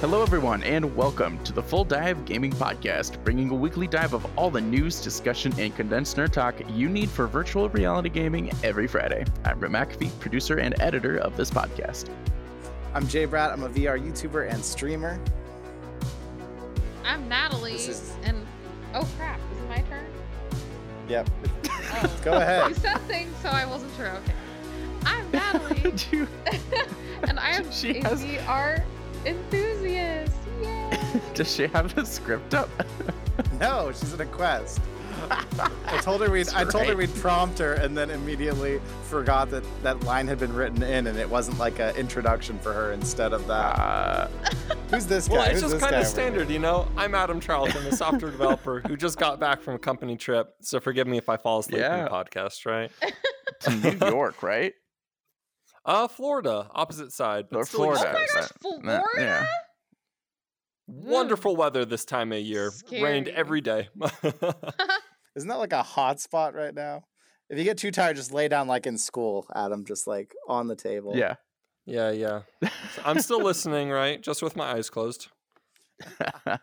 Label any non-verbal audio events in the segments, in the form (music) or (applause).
Hello, everyone, and welcome to the Full Dive Gaming Podcast, bringing a weekly dive of all the news, discussion, and condensed nerd talk you need for virtual reality gaming every Friday. I'm Brett McAfee, producer and editor of this podcast. I'm Jay Bratt. I'm a VR YouTuber and streamer. I'm Natalie, is- and oh crap, is it my turn? Yep. Oh, (laughs) Go ahead. You said things, so I wasn't sure. Okay, I'm (laughs) Natalie, Dude, (laughs) and I am She a has- VR enthusiast. Yay! (laughs) Does she have the script up? (laughs) No, she's in a quest. (laughs) I told her we'd That's I told her we'd prompt her and then immediately forgot that that line had been written in and it wasn't like an introduction for her instead of that. Uh, Who's this guy? Well, it's Who's just kind of standard, you know. I'm Adam Charlton, a software developer who just got back from a company trip. So forgive me if I fall asleep in the podcast, right? to New York, right? Uh, Florida, opposite side. but Or still Florida. Oh my gosh, Florida! yeah. Wonderful weather this time of year. Rained every day. (laughs) (laughs) Isn't that like a hot spot right now? If you get too tired, just lay down like in school, Adam, just like on the table. Yeah. yeah, yeah. So I'm still listening, right? Just with my eyes closed. (laughs)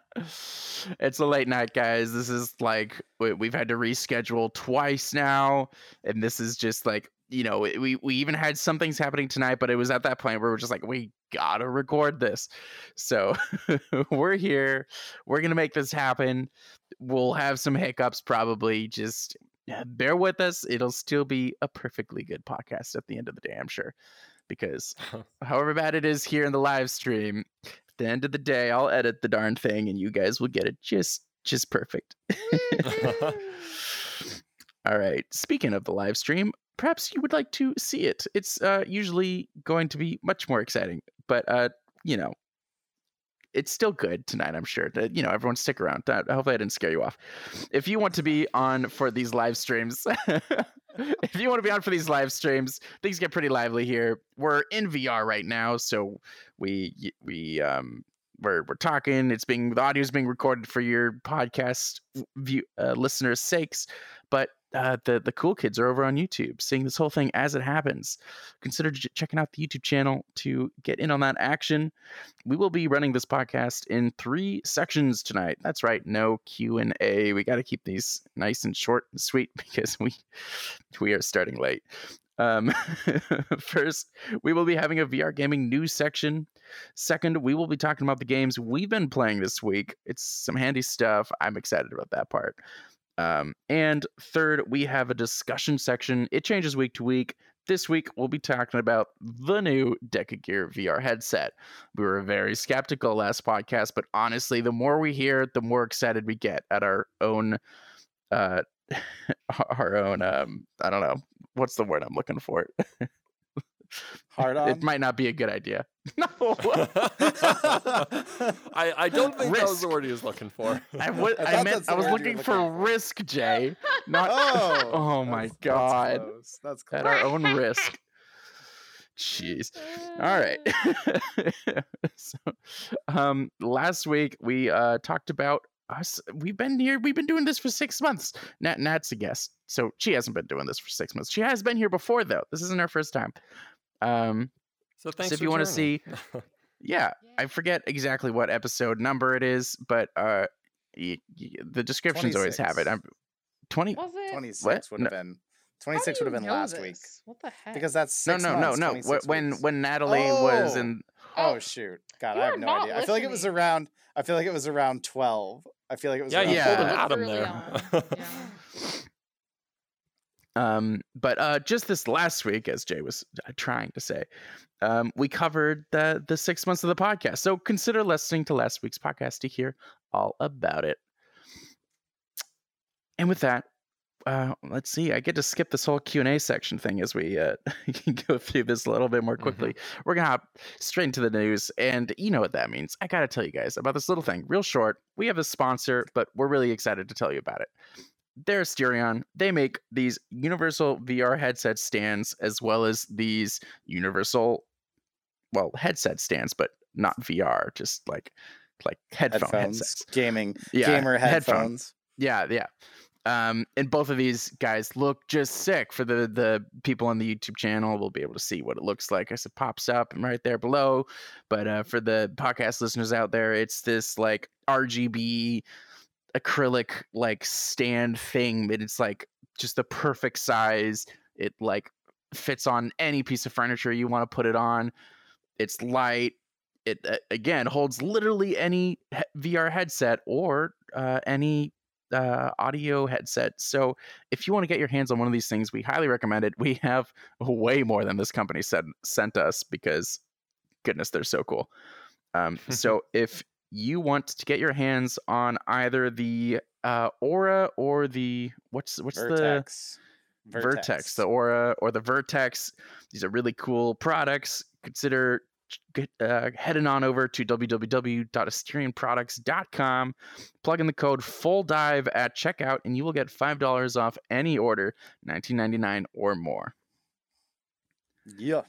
it's a late night, guys. This is like we've had to reschedule twice now, and this is just like you know we we even had some things happening tonight, but it was at that point where we're just like we gotta record this. So (laughs) we're here. We're gonna make this happen. We'll have some hiccups probably. Just bear with us. It'll still be a perfectly good podcast at the end of the day, I'm sure. Because uh-huh. however bad it is here in the live stream, at the end of the day, I'll edit the darn thing and you guys will get it just just perfect. (laughs) (laughs) All right. Speaking of the live stream, perhaps you would like to see it. It's uh, usually going to be much more exciting, but uh, you know, it's still good tonight. I'm sure. You know, everyone stick around. Uh, hopefully, I didn't scare you off. If you want to be on for these live streams, (laughs) if you want to be on for these live streams, things get pretty lively here. We're in VR right now, so we we um we're we're talking. It's being the audio is being recorded for your podcast view uh, listeners' sakes, but uh, the the cool kids are over on YouTube, seeing this whole thing as it happens. Consider j- checking out the YouTube channel to get in on that action. We will be running this podcast in three sections tonight. That's right, no Q and A. We got to keep these nice and short and sweet (laughs) because we we are starting late. Um, (laughs) first, we will be having a VR gaming news section. Second, we will be talking about the games we've been playing this week. It's some handy stuff. I'm excited about that part. Um, and third, we have a discussion section. It changes week to week. This week, we'll be talking about the new Deca Gear VR headset. We were very skeptical last podcast, but honestly, the more we hear, the more excited we get at our own, uh, (laughs) our own. Um, I don't know what's the word I'm looking for. (laughs) Hard on. It might not be a good idea. (laughs) No, (laughs) I, I don't think that was the word he was looking for. I, wa- I I thought meant I was word you were looking looking for for. risk, Jay. Not oh. (laughs) Oh my that's- God. That's close. That's close. at our own risk. Jeez. All right. so, um, last week we uh talked about us. We've been here. We've been doing this for six months. Nat, Nat's a guest, so she hasn't been doing this for six months. She has been here before, though. This isn't her first time. Um, So thanks. if for you wanna see, (laughs) yeah, I forget exactly what episode number it is, but uh, y- y- the descriptions always have it. 26. I'm twenty. Was it? 26 What? would have been 26 would have been last week What the heck? because that's No, six no, no, months, no. 26 Wh- When when Natalie was Oh. in Oh shoot! God, You I have no not idea. I feel like it was around. I feel like it was around twelve. I feel like it was. yeah, around Yeah. pulled an 12. Adam Early there. (laughs) yeah. (laughs) Um, but uh, just this last week, as Jay was uh, trying to say, um, we covered the the six months of the podcast. So consider listening to last week's podcast to hear all about it. And with that, uh, let's see. I get to skip this whole Q and A section thing as we uh, (laughs) go through this a little bit more quickly. We're gonna hop straight into the news, and you know what that means. I gotta tell you guys about this little thing, real short. We have a sponsor, but we're really excited to tell you about it they're Asterion. They make these universal VR headset stands as well as these universal, well, headset stands, but not VR, just like like headphone headphones, headsets. gaming, Yeah, gamer headphone. headphones. Yeah, yeah. Um, and both of these guys look just sick. For the the people on the YouTube channel, we'll be able to see what it looks like as it pops up and right there below. But uh, for the podcast listeners out there, it's this like RGB acrylic like stand thing. But it's like just the perfect size. It like fits on any piece of furniture you want to put it on. It's light. It uh, again holds literally any he- VR headset or uh, any uh, audio headset. So if you want to get your hands on one of these things, we highly recommend it. We have way more than this company said sent us because goodness, they're so cool. Um, (laughs) so if you want to get your hands on either the uh, Aura or the what's what's the Vertex. Vertex. the Aura or the Vertex. These are really cool products. Consider get, uh, heading on over to www.asterianproducts.com, plug in the code full dive at checkout, and you will get five dollars off any order, nineteen ninety nine or more. Yeah.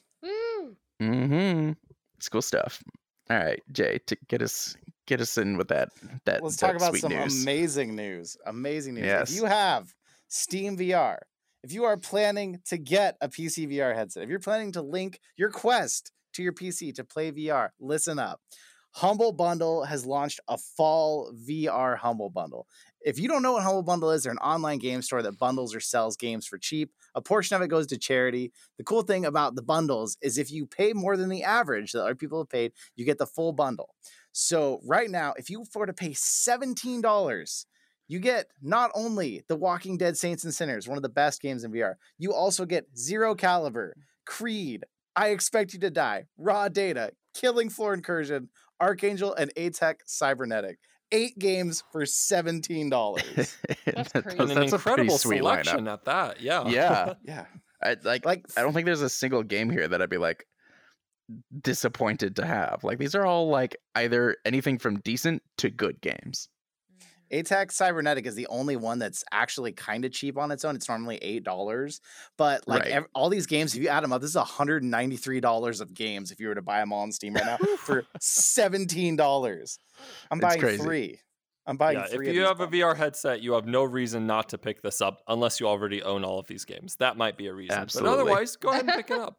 Mm-hmm. It's cool stuff. All right, Jay, to get us get us in with that that. Let's that talk about some news. amazing news. Amazing news. Yes. If you have Steam VR, if you are planning to get a PC VR headset, if you're planning to link your Quest to your PC to play VR, listen up. Humble Bundle has launched a fall VR Humble Bundle. If you don't know what Humble Bundle is, they're an online game store that bundles or sells games for cheap. A portion of it goes to charity. The cool thing about the bundles is if you pay more than the average that other people have paid, you get the full bundle. So right now, if you afford to pay $17, you get not only The Walking Dead Saints and Sinners, one of the best games in VR, you also get Zero Caliber, Creed, I Expect You to Die, Raw Data, Killing Floor Incursion, Archangel, and A-Tech Cybernetic. Eight games for $17. (laughs) That's That- crazy. and an that's a pretty incredible sweet selection lineup. at that. Yeah. Yeah, (laughs) yeah. I, like Like I don't think there's a single game here that I'd be like disappointed to have. Like these are all like either anything from decent to good games. A-Tech Cybernetic is the only one that's actually kind of cheap on its own. It's normally eight dollars, but like Right. ev- all these games, if you add them up, this is hundred and ninety three dollars of games if you were to buy them all on Steam right now for (laughs) seventeen dollars. I'm It's buying crazy. three. I'm buying Yeah, three. if of you these have a. VR headset, you have no reason not to pick this up unless you already own all of these games. That might be a reason. Absolutely. But otherwise, go ahead and pick it up.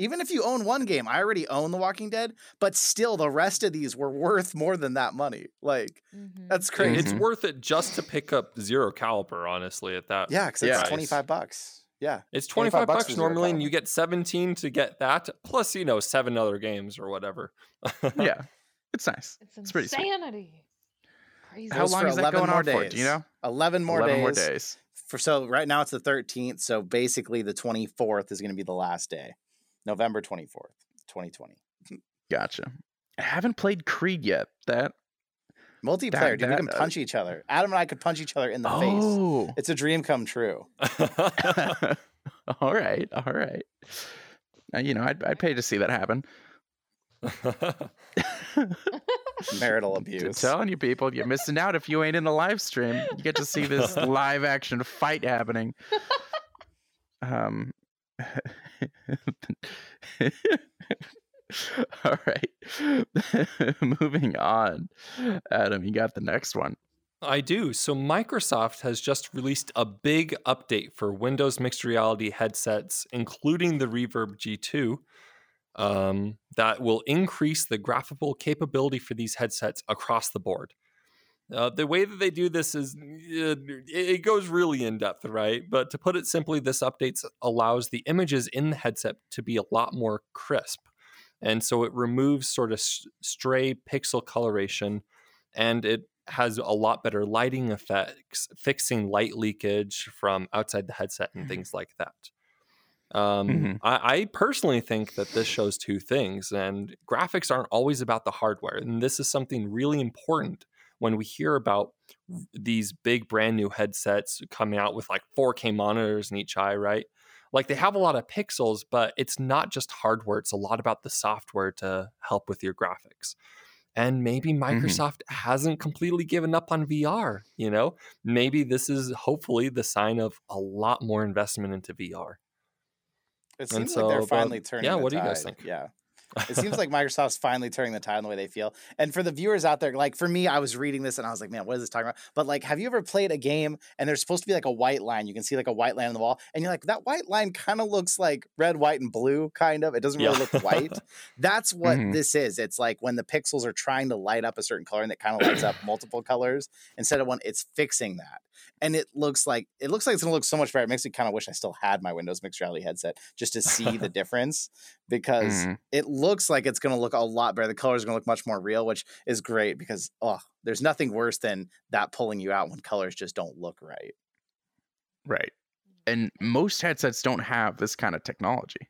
Even if you own one game, I already own The Walking Dead, but still, the rest of these were worth more than that money. Like Mhm. that's crazy. It's Mhm. worth it just to pick up Zero Caliber, honestly, at that. yeah, because Yeah. it's price. twenty five bucks. Yeah, It's 25 25 bucks bucks, for normally, and you get 17 to get that, plus, you know, seven other games or whatever. (laughs) yeah, it's nice. It's It's pretty sweet. insanity. Crazy. How long for is that 11 going more on for? days. Do you know? eleven more 11 days. more days. For so right now it's the thirteenth. So basically, the twenty fourth is going to be the last day, November twenty fourth, twenty twenty. Gotcha. I haven't played Creed yet. That Multiplayer, dude. We that, can uh, punch each other. Adam and I could punch each other in the face. oh, It's a dream come true. (laughs) (laughs) all right, all right. Uh, you know, I'd, I'd pay to see that happen. (laughs) Marital abuse. telling you people, you're missing out if you ain't in the live stream. You get to see this live action fight happening. Um. (laughs) All right. (laughs) Moving on. Adam, you got the next one. I do. So Microsoft has just released a big update for Windows mixed reality headsets, including the Reverb G2, um, that will increase the graphical capability for these headsets across the board. Uh, the way that they do this is uh, it goes really in depth, right? But to put it simply, this update allows the images in the headset to be a lot more crisp. And so it removes sort of stray pixel coloration and it has a lot better lighting effects, fixing light leakage from outside the headset and Mhm. things like that. Um, Mhm. I, I personally think that this shows two things, and graphics aren't always about the hardware. And this is something really important when we hear about these big brand new headsets coming out with like 4K monitors in each eye, right? Like they have a lot of pixels, but it's not just hardware, it's a lot about the software to help with your graphics. And maybe mm-hmm. Microsoft hasn't completely given up on VR, you know? Maybe this is hopefully the sign of a lot more investment into VR. It seems so, like they're but- finally turning. yeah, what do you guys think? Yeah, It seems like Microsoft's finally turning the tide on the way they feel. And for the viewers out there, like for me, I was reading this and I was like, man, what is this talking about? But like, have you ever played a game and there's supposed to be like a white line? You can see like a white line on the wall, and you're like, that white line kind of looks like red, white, and blue, kind of. It doesn't really Yeah. look white. (laughs) That's what Mhm. this is. It's like when the pixels are trying to light up a certain color and it kind of lights up (clears throat) multiple colors instead of one, it's fixing that. And it looks like it looks like it's gonna look so much better. It makes me kind of wish I still had my Windows mixed reality headset just to see the (laughs) difference because Mhm. it looks like it's gonna look a lot better. The colors are gonna look much more real, which is great because oh, there's nothing worse than that pulling you out when colors just don't look right. Right. And most headsets don't have this kind of technology.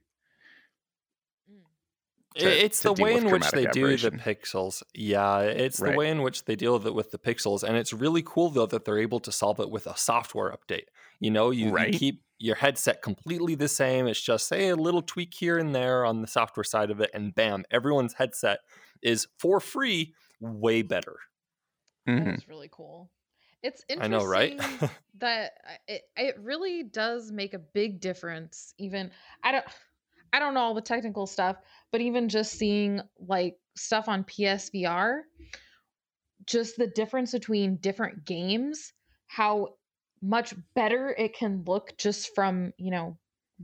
I- to- it's to the deal way with in which they chromatic do the pixels. Yeah, it's the Right. way in which they deal with it with the pixels, and it's really cool though that they're able to solve it with a software update. You know, you, you keep your headset completely the same. It's just say a little tweak here and there on the software side of it, and bam, everyone's headset is for free, way better. Mhm. That is really cool. It's interesting. I know, right? (laughs) that uh, it it really does make a big difference. Even I don't I don't know all the technical stuff, but even just seeing like stuff on PSVR, just the difference between different games, how much better it can look just from you know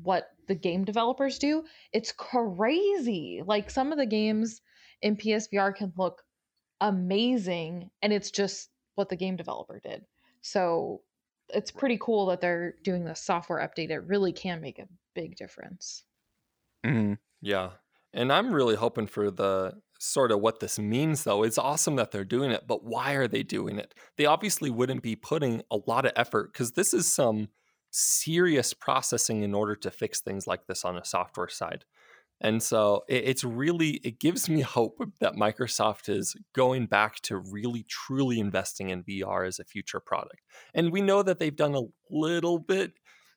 what the game developers do. It's crazy. Like some of the games in PSVR can look amazing and it's just what the game developer did. So it's pretty cool that they're doing the software update. It really can make a big difference. Mhm. Yeah. And I'm really hoping for the sort of what this means, though. It's awesome that they're doing it, but why are they doing it? They obviously wouldn't be putting a lot of effort because this is some serious processing in order to fix things like this on a software side. And so it, it's really, it gives me (laughs) hope that Microsoft is going back to really truly investing in VR as a future product. And we know that they've done a little bit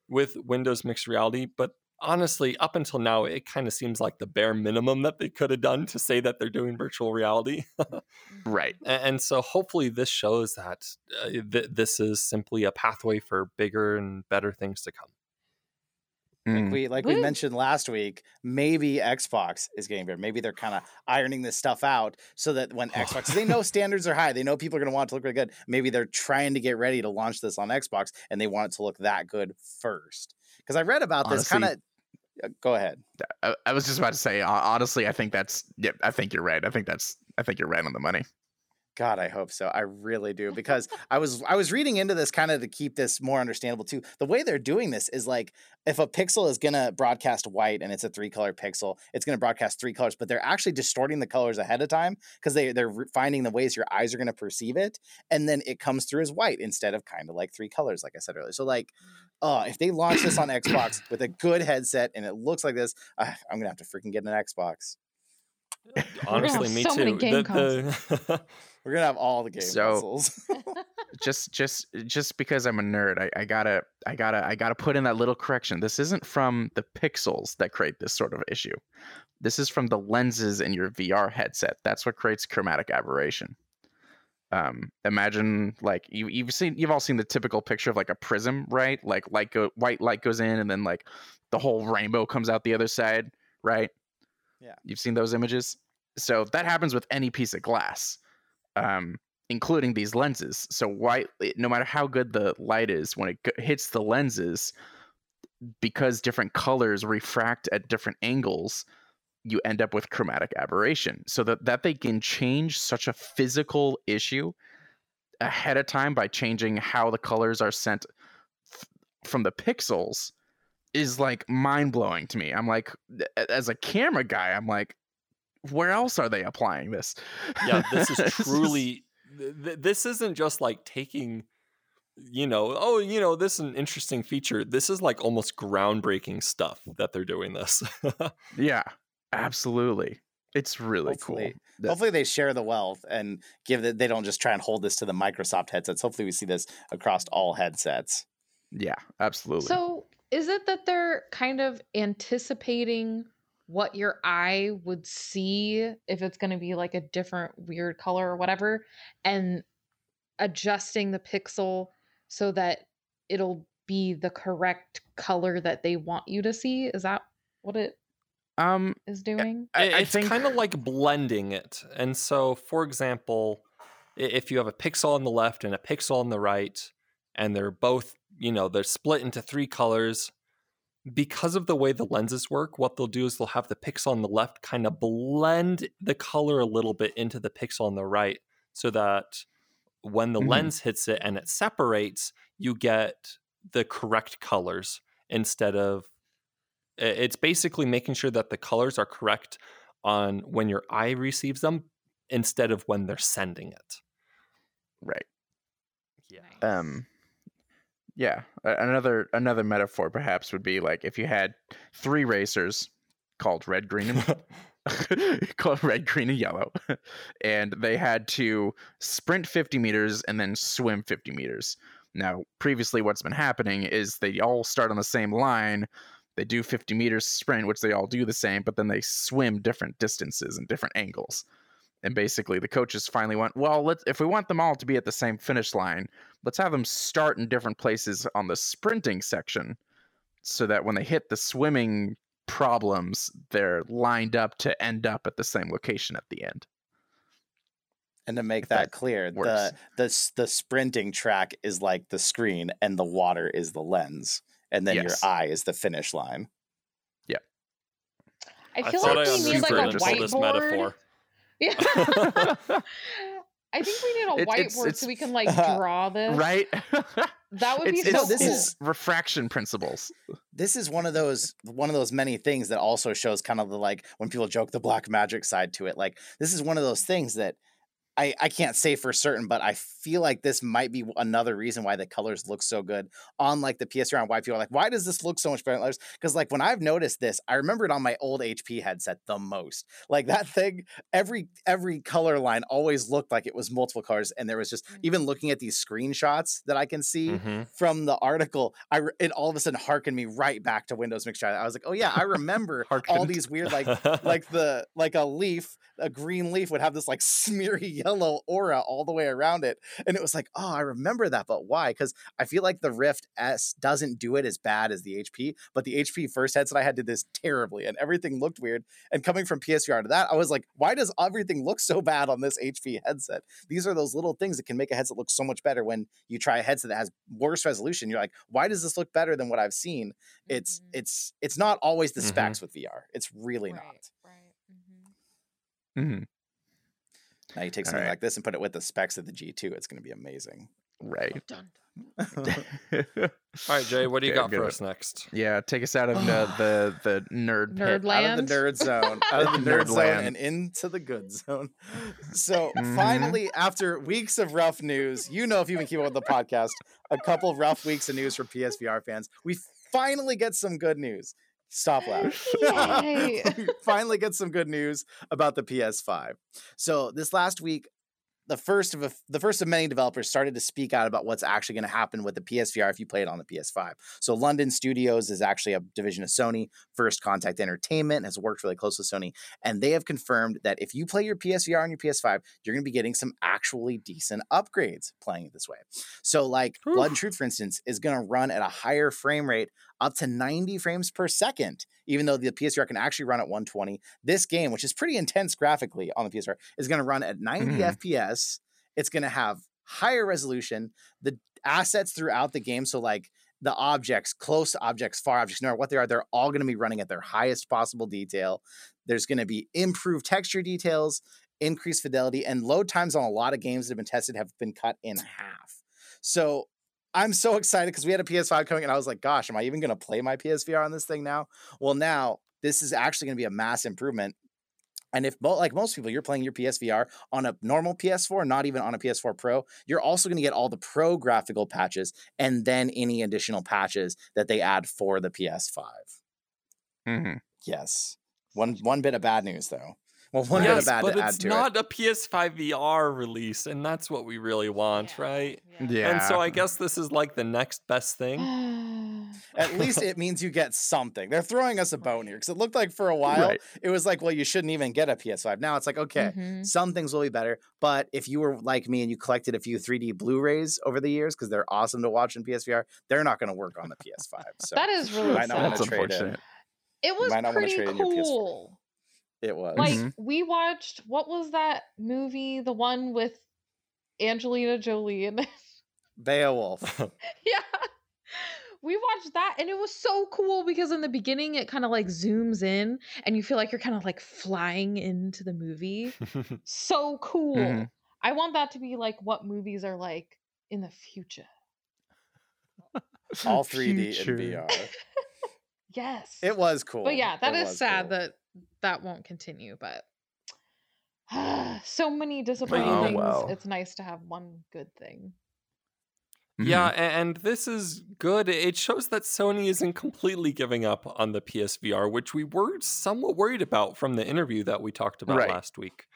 with Windows Mixed Reality, but honestly, up until now, it kind of seems like the bare minimum that they could have done to say that they're doing virtual reality. (laughs) Right. A- and so hopefully this shows that uh, th- this is simply a pathway for bigger and better things to come. Like Mm. we like we mentioned last week, maybe Xbox is getting better. Maybe they're kind of ironing this stuff out so that when Xbox, 'cause they know (laughs) standards are high, they know people are going to want it to look really good. Maybe they're trying to get ready to launch this on Xbox, and they want it to look that good first. Because I read about this kind of. Go ahead. I, I was just about to say, honestly, I think that's. Yeah, I think you're right. I think that's. I think you're right on the money. God, I hope so. I really do (laughs) because I was I was reading into this kind of to keep this more understandable too. The way they're doing this is like if a pixel is going to broadcast white and it's a three color pixel, it's going to broadcast three colors, but they're actually distorting the colors ahead of time because they they're finding the ways your eyes are going to perceive it, and then it comes through as white instead of kind of like three colors, like I said earlier. So like, uh, if they launch this on Xbox with a good headset and it looks like this, uh, I'm gonna have to freaking get an Xbox. Honestly, me so many too. game The- the- (laughs) We're gonna have all the game So- consoles. (laughs) just just just because I'm a nerd, I, I gotta I gotta I gotta put in that little correction. This isn't from the pixels that create this sort of issue. This is from the lenses in your VR headset. That's what creates chromatic aberration. Um, imagine like you you've seen you've all seen the typical picture of like a prism, right? Like light go white light goes in and then like the whole rainbow comes out the other side, right? Yeah. You've seen those images. So that happens with any piece of glass. Um, including these lenses. So why, no matter how good the light is, when it hits the lenses, because different colors refract at different angles, you end up with chromatic aberration. So that that they can change such a physical issue ahead of time by changing how the colors are sent f- from the pixels is like mind blowing to me. I'm like, as a camera guy, I'm like, where else are they applying this? yeah, (laughs) this is truly. th- th- this isn't just like taking, you know, oh, you know, this is an interesting feature. This is like almost groundbreaking stuff that they're doing this. (laughs) Yeah, absolutely. It's really Hopefully- cool. That- Hopefully they share the wealth and give that they don't just try and hold this to the Microsoft headsets. Hopefully we see this across all headsets. yeah, absolutely. So, is it that they're kind of anticipating what your eye would see if it's going to be like a different weird color or whatever and adjusting the pixel so that it'll be the correct color that they want you to see? Is that what it Um, is doing. I, I it's think kind of like blending it. And so, for example, if you have a pixel on the left and a pixel on the right, and they're both, you know, they're split into three colors, because of the way the lenses work, what they'll do is they'll have the pixel on the left kind of blend the color a little bit into the pixel on the right so that when the Mhm. lens hits it and it separates, you get the correct colors instead of it's basically making sure that the colors are correct on when your eye receives them instead of when they're sending it. right. Yeah. Um, yeah. Another another metaphor perhaps would be like if you had three racers called red, green, and (laughs) (laughs) called red, green, and yellow, (laughs) and they had to sprint 50 meters and then swim 50 meters. Now, previously, what's been happening is they all start on the same line. They do 50 meters sprint, which they all do the same, but then they swim different distances and different angles. And basically, the coaches finally went, well, let's if we want them all to be at the same finish line, let's have them start in different places on the sprinting section, so that when they hit the swimming problems, they're lined up to end up at the same location at the end. And to make that, that clear, works. the the the sprinting track is like the screen, and the water is the lens, and then Yes. your eye is the finish line. Yeah, I feel thought like I we need like a interesting. this whiteboard. Metaphor. Yeah. I think we need a (laughs) It- whiteboard it's- so we can like (laughs) draw this. right? (laughs) That would be it's, so it's, this cool. is- refraction principles. This is one of those one of those many things that also shows kind of the like when people joke the black magic side to it. Like this is one of those things that I, I can't say for certain, but I feel like this might be another reason why the colors look so good on like the PSVR and why people are like, why does this look so much better than others? Because like when I've noticed this, I remember it on my old HP headset the most. Like that thing, every every color line always looked like it was multiple colors, and there was just Mm. even looking at these screenshots that I can see Mhm. from the article, I it all of a sudden harkened me right back to Windows Mixed. I was like, oh yeah, I remember all these weird like (laughs) like the like a leaf, a green leaf would have this like smeary yellow aura all the way around it, and it was like, oh, I remember that, but why? Because I feel like the Rift S doesn't do it as bad as the HP, but the HP first headset I had did this terribly, and everything looked weird. And coming from PSVR to that, I was like, why does everything look so bad on this HP headset? These are those little things that can make a headset look so much better when you try a headset that has worse resolution. You're like, why does this look better than what I've seen? It's Mhm. it's it's not always the Mhm. specs with VR. It's really right, not. Right. mhm. Now you take something right. like this and put it with the specs of the G2, it's going to be amazing. Right. (laughs) (laughs) All right, Jay, what do you Okay, got for one. us next? yeah, take us out of the (sighs) the, the nerd pit. Nerd Out of the nerd zone, (laughs) out of the Nerd nerd zone, land. and into the good zone. So Mhm. finally, after weeks of rough news, you know if you've been keeping up with the podcast, a couple rough weeks of news for PSVR fans, we finally get some good news. Stop (laughs) laughing. (laughs) Yay. (laughs) finally get some good news about the PS5. So this last week, the first of a, the first of many developers started to speak out about what's actually going to happen with the PSVR if you play it on the PS5. So London Studios is actually a division of Sony. First Contact Entertainment has worked really close with Sony, and they have confirmed that if you play your PSVR on your PS5, you're going to be getting some actually decent upgrades playing it this way. So like Blood and Truth, for instance, is going to run at a higher frame rate up to 90 frames per second, even though the PSVR can actually run at 120. This game, which is pretty intense graphically on the PSVR, is going to run at 90 Mhm. FPS. It's going to have higher resolution. The assets throughout the game, so like the objects, close objects, far objects, no matter what they are, they're all going to be running at their highest possible detail. There's going to be improved texture details, increased fidelity, and load times on a lot of games that have been tested have been cut in half. So I'm so excited because we had a PS5 coming, and I was like, gosh, am I even going to play my PSVR on this thing now? Well, now this is actually going to be a mass improvement. And if, like most people, you're playing your PSVR on a normal PS4, not even on a PS4 Pro, you're also going to get all the pro graphical patches and then any additional patches that they add for the PS5. Mhm. Yes. One one bit of bad news though. Well, one bit yes, of bad but to add it's to not a PS5 VR release, and that's what we really want, Yeah, right? Yeah. And so I guess this is like the next best thing. (sighs) At least it means you get something. They're throwing us a bone here because it looked like for a while Right. it was like, well, you shouldn't even get a PS5. Now it's like, okay, Mhm. some things will be better. But if you were like me and you collected a few 3D Blu-rays over the years because they're awesome to watch in PSVR, they're not going to work on the PS5. So That is really might not wanna That's trade in. unfortunate. It was might not wanna pretty trade in your PS4. cool. It was. Like Mhm. we watched what was that movie? The one with Angelina Jolie in it. Beowulf. (laughs) yeah. We watched that and it was so cool because in the beginning it kind of like zooms in and you feel like you're kind of like flying into the movie. (laughs) So cool. Mhm. I want that to be like what movies are like in the future. All 3D Future. in VR. (laughs) Yes. It was cool. But yeah, that It is sad cool. that that won't continue, but (sighs) so many disappointing Oh, things. well. It's nice to have one good thing. Yeah, Mhm. and this is good. It shows that Sony isn't completely giving up on the PSVR, which we were somewhat worried about from the interview that we talked about Right. last week.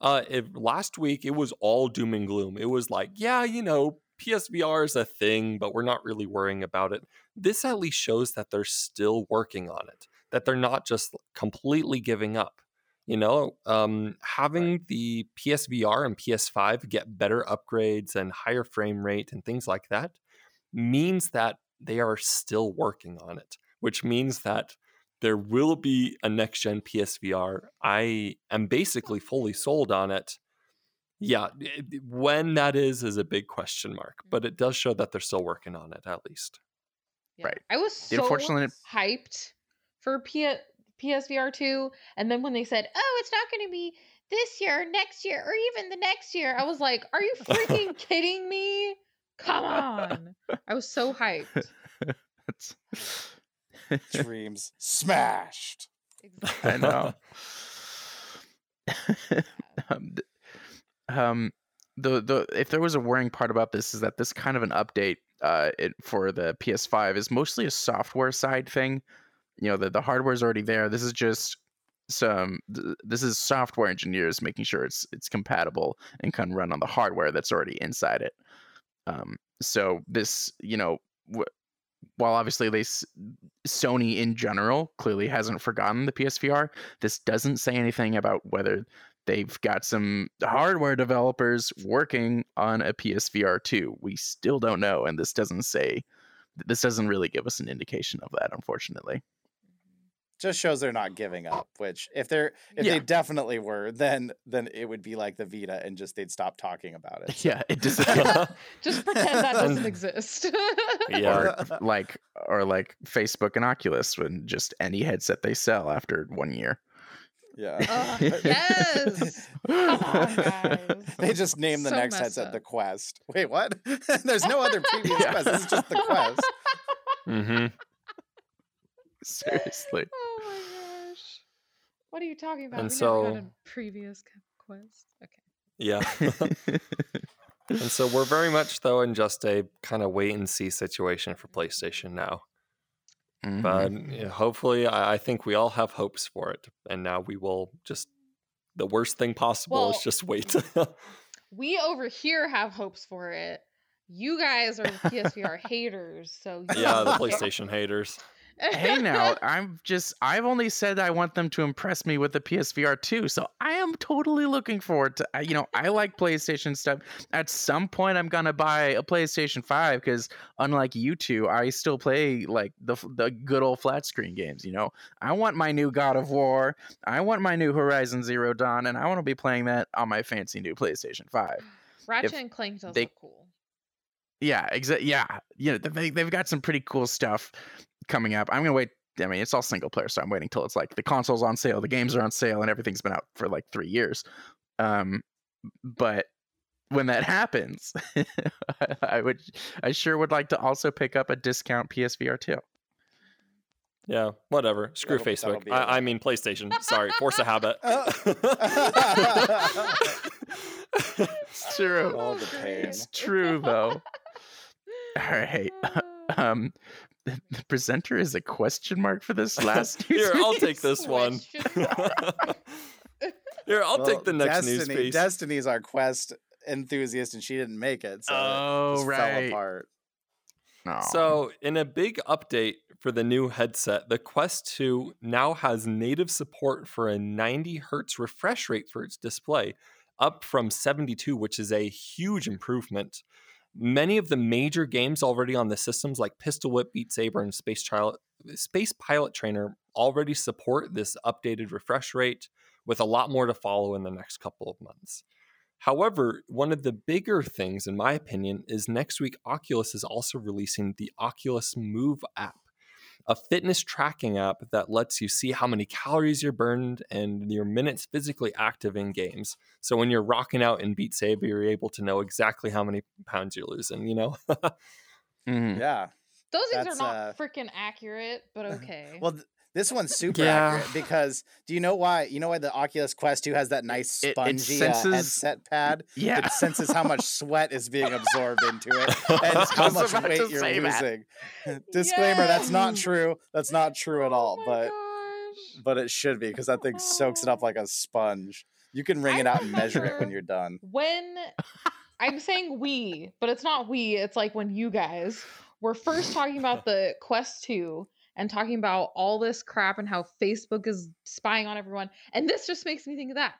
Uh, if, last week, it was all doom and gloom. It was like, yeah, you know, PSVR is a thing, but we're not really worrying about it. This at least shows that they're still working on it, that they're not just completely giving up. You know, um, having the PSVR and PS5 get better upgrades and higher frame rate and things like that means that they are still working on it, which means that there will be a next gen PSVR. I am basically fully sold on it. Yeah, when that is is a big question mark, but it does show that they're still working on it at least. Yeah. Right. I was so Unfortunately- hyped for P- PSVR 2 and then when they said, "Oh, it's not going to be this year, next year, or even the next year." I was like, "Are you freaking (laughs) kidding me? Come on." I was so hyped. That's- Dreams smashed. I know. (laughs) (laughs) um, th- um, the the if there was a worrying part about this is that this kind of an update uh it, for the PS5 is mostly a software side thing. You know, the the hardware is already there. This is just some th- this is software engineers making sure it's it's compatible and can run on the hardware that's already inside it. Um, so this, you know, w- while obviously they Sony in general clearly hasn't forgotten the PSVR, this doesn't say anything about whether they've got some hardware developers working on a PSVR 2. We still don't know, and this doesn't say. This doesn't really give us an indication of that, unfortunately. Just shows they're not giving up. Which, if they're if Yeah. they definitely were, then then it would be like the Vita, and just they'd stop talking about (laughs) it. so- Yeah, it disappears. (laughs) (laughs) Just pretend that doesn't exist. Yeah. or like or like Facebook and Oculus when just any headset they sell after one year. yeah. Ugh, yes. Come on, guys. They just named the So next headset up. the Quest. Wait, what? There's no other previous Yeah. Quest. This is just the Quest. hmm Seriously. Oh my gosh. What are you talking about? And we never had so- a previous quest. Okay. Yeah. (laughs) and so we're very much though in just a kind of wait and see situation for PlayStation now. Mhm. But yeah, hopefully, I, I think we all have hopes for it, and now we will just. The worst thing possible is just wait. (laughs) We over here have hopes for it. You guys are PSVR haters, so you yeah, the (laughs) PlayStation haters. Hey now, (laughs) I'm just I've only said I want them to impress me with the PSVR 2. So I am totally looking forward to you know, I like PlayStation stuff. At some point I'm going to buy a PlayStation 5 cuz unlike you two, I still play like the the good old flat screen games, you know. I want my new God of War, I want my new Horizon Zero Dawn and I want to be playing that on my fancy new PlayStation 5. (sighs) Ratchet and Clank does they- look cool. Yeah, exactly. Yeah, you know they they've got some pretty cool stuff coming up. I'm gonna wait. I mean, it's all single player, so I'm waiting till it's like the console's on sale, the games are on sale, and everything's been out for like three years. Um, but when that (laughs) happens, (laughs) I would, I sure would like to also pick up a discount PSVR 2. Yeah, whatever. Screw That'll- that'll Facebook. I, I mean PlayStation. Sorry, force a habit. It's (laughs) true. All the Oh, pain. great. It's true though. (laughs) All right. (laughs) Um, the the presenter is a question mark for this (laughs) last. news Here, I'll take this one. Here, I'll Well, take the next news Destiny, piece. Destiny's our Quest enthusiast, and she didn't make it, so it Oh, just fell right. apart. Aw. So, in a big update for the new headset, the Quest 2 now has native support for a 90 hertz refresh rate for its display, up from 72, which is a huge improvement. Many of the major games already on the systems, like Pistol Whip, Beat Saber, and Space Chal- Space Pirate Trainer already support this updated refresh rate with a lot more to follow in the next couple of months. However, one of the bigger things, in my opinion, is next week Oculus is also releasing the Oculus Move app, a fitness tracking app that lets you see how many calories you're burned and your minutes physically active in games. So when you're rocking out in Beat Saber, you're able to know exactly how many pounds you're losing, you know? (laughs) Mhm. Yeah. Those things That's, are not uh, freaking accurate, but (laughs) okay. Well, th- this one's super Yeah. accurate because do you know why? You know why the Oculus Quest 2 has that nice It- it spongy senses- uh, headset pad? Yeah. It senses how much (laughs) sweat is being absorbed into it (laughs) and how much weight you're that. losing. (laughs) Disclaimer: That's not true. That's not true at all. oh but gosh. but it should be because that thing soaks it up like a sponge. You can wring I it out and measure it when you're done. when I'm saying we, but it's not we, it's like when you guys were first talking about the Quest 2 and talking about all this crap and how Facebook is spying on everyone. And this just makes me think of that.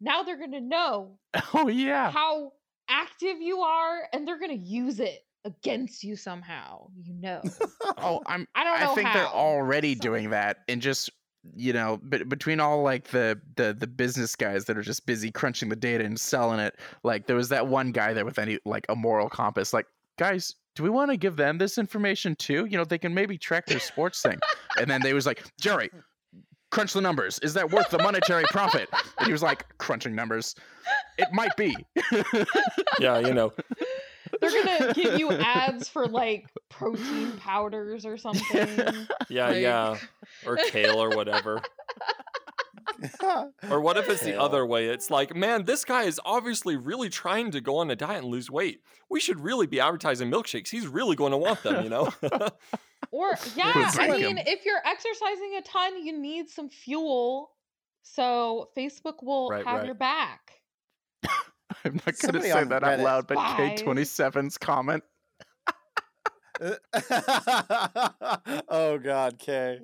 Now they're going to know (laughs) Oh yeah. how active you are and they're going to use it against you somehow. You know. (laughs) Oh, I'm. I don't know I think they're already doing that, and just you know, but between all like the the the business guys that are just busy crunching the data and selling it, like there was that one guy there with any like a moral compass, like guys. Do we want to give them this information too? You know, they can maybe track their sports thing. And then they was like, Jerry, crunch the numbers. Is that worth the monetary profit? And he was like, crunching numbers. It might be. (laughs) yeah, you know, They're going to give you ads for like protein powders or (laughs) something. yeah, Like- yeah, or kale or whatever. (laughs) Or what if it's the other way? It's like, man, this guy is obviously really trying to go on a diet and lose weight. We should really be advertising milkshakes. He's really going to want them, you know? (laughs) Or (laughs) yeah, I mean, him. if you're exercising a ton, you need some fuel. So Facebook will Right, have right. your back. (laughs) I'm not going to Somebody say that out loud, but K27's comment. (laughs) oh God, Kay.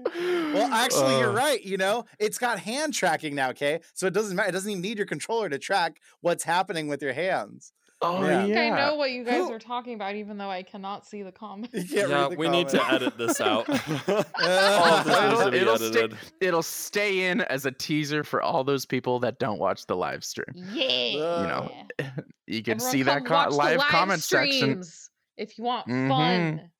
Well, actually, you're Uh, right. You know, it's got hand tracking now, Kay. So it doesn't matter. It doesn't even need your controller to track what's happening with your hands. Oh Yeah. I think I know what you guys Who- are talking about, even though I cannot see the (laughs) comments. You can't yeah, read the we need to edit this out. (laughs) All this needs to be It'll stay- It'll stay in as a teaser for all those people that don't watch the live stream. Yeah. You know, You can Everyone see that co- watch the live, comment section. If you want Mhm. fun.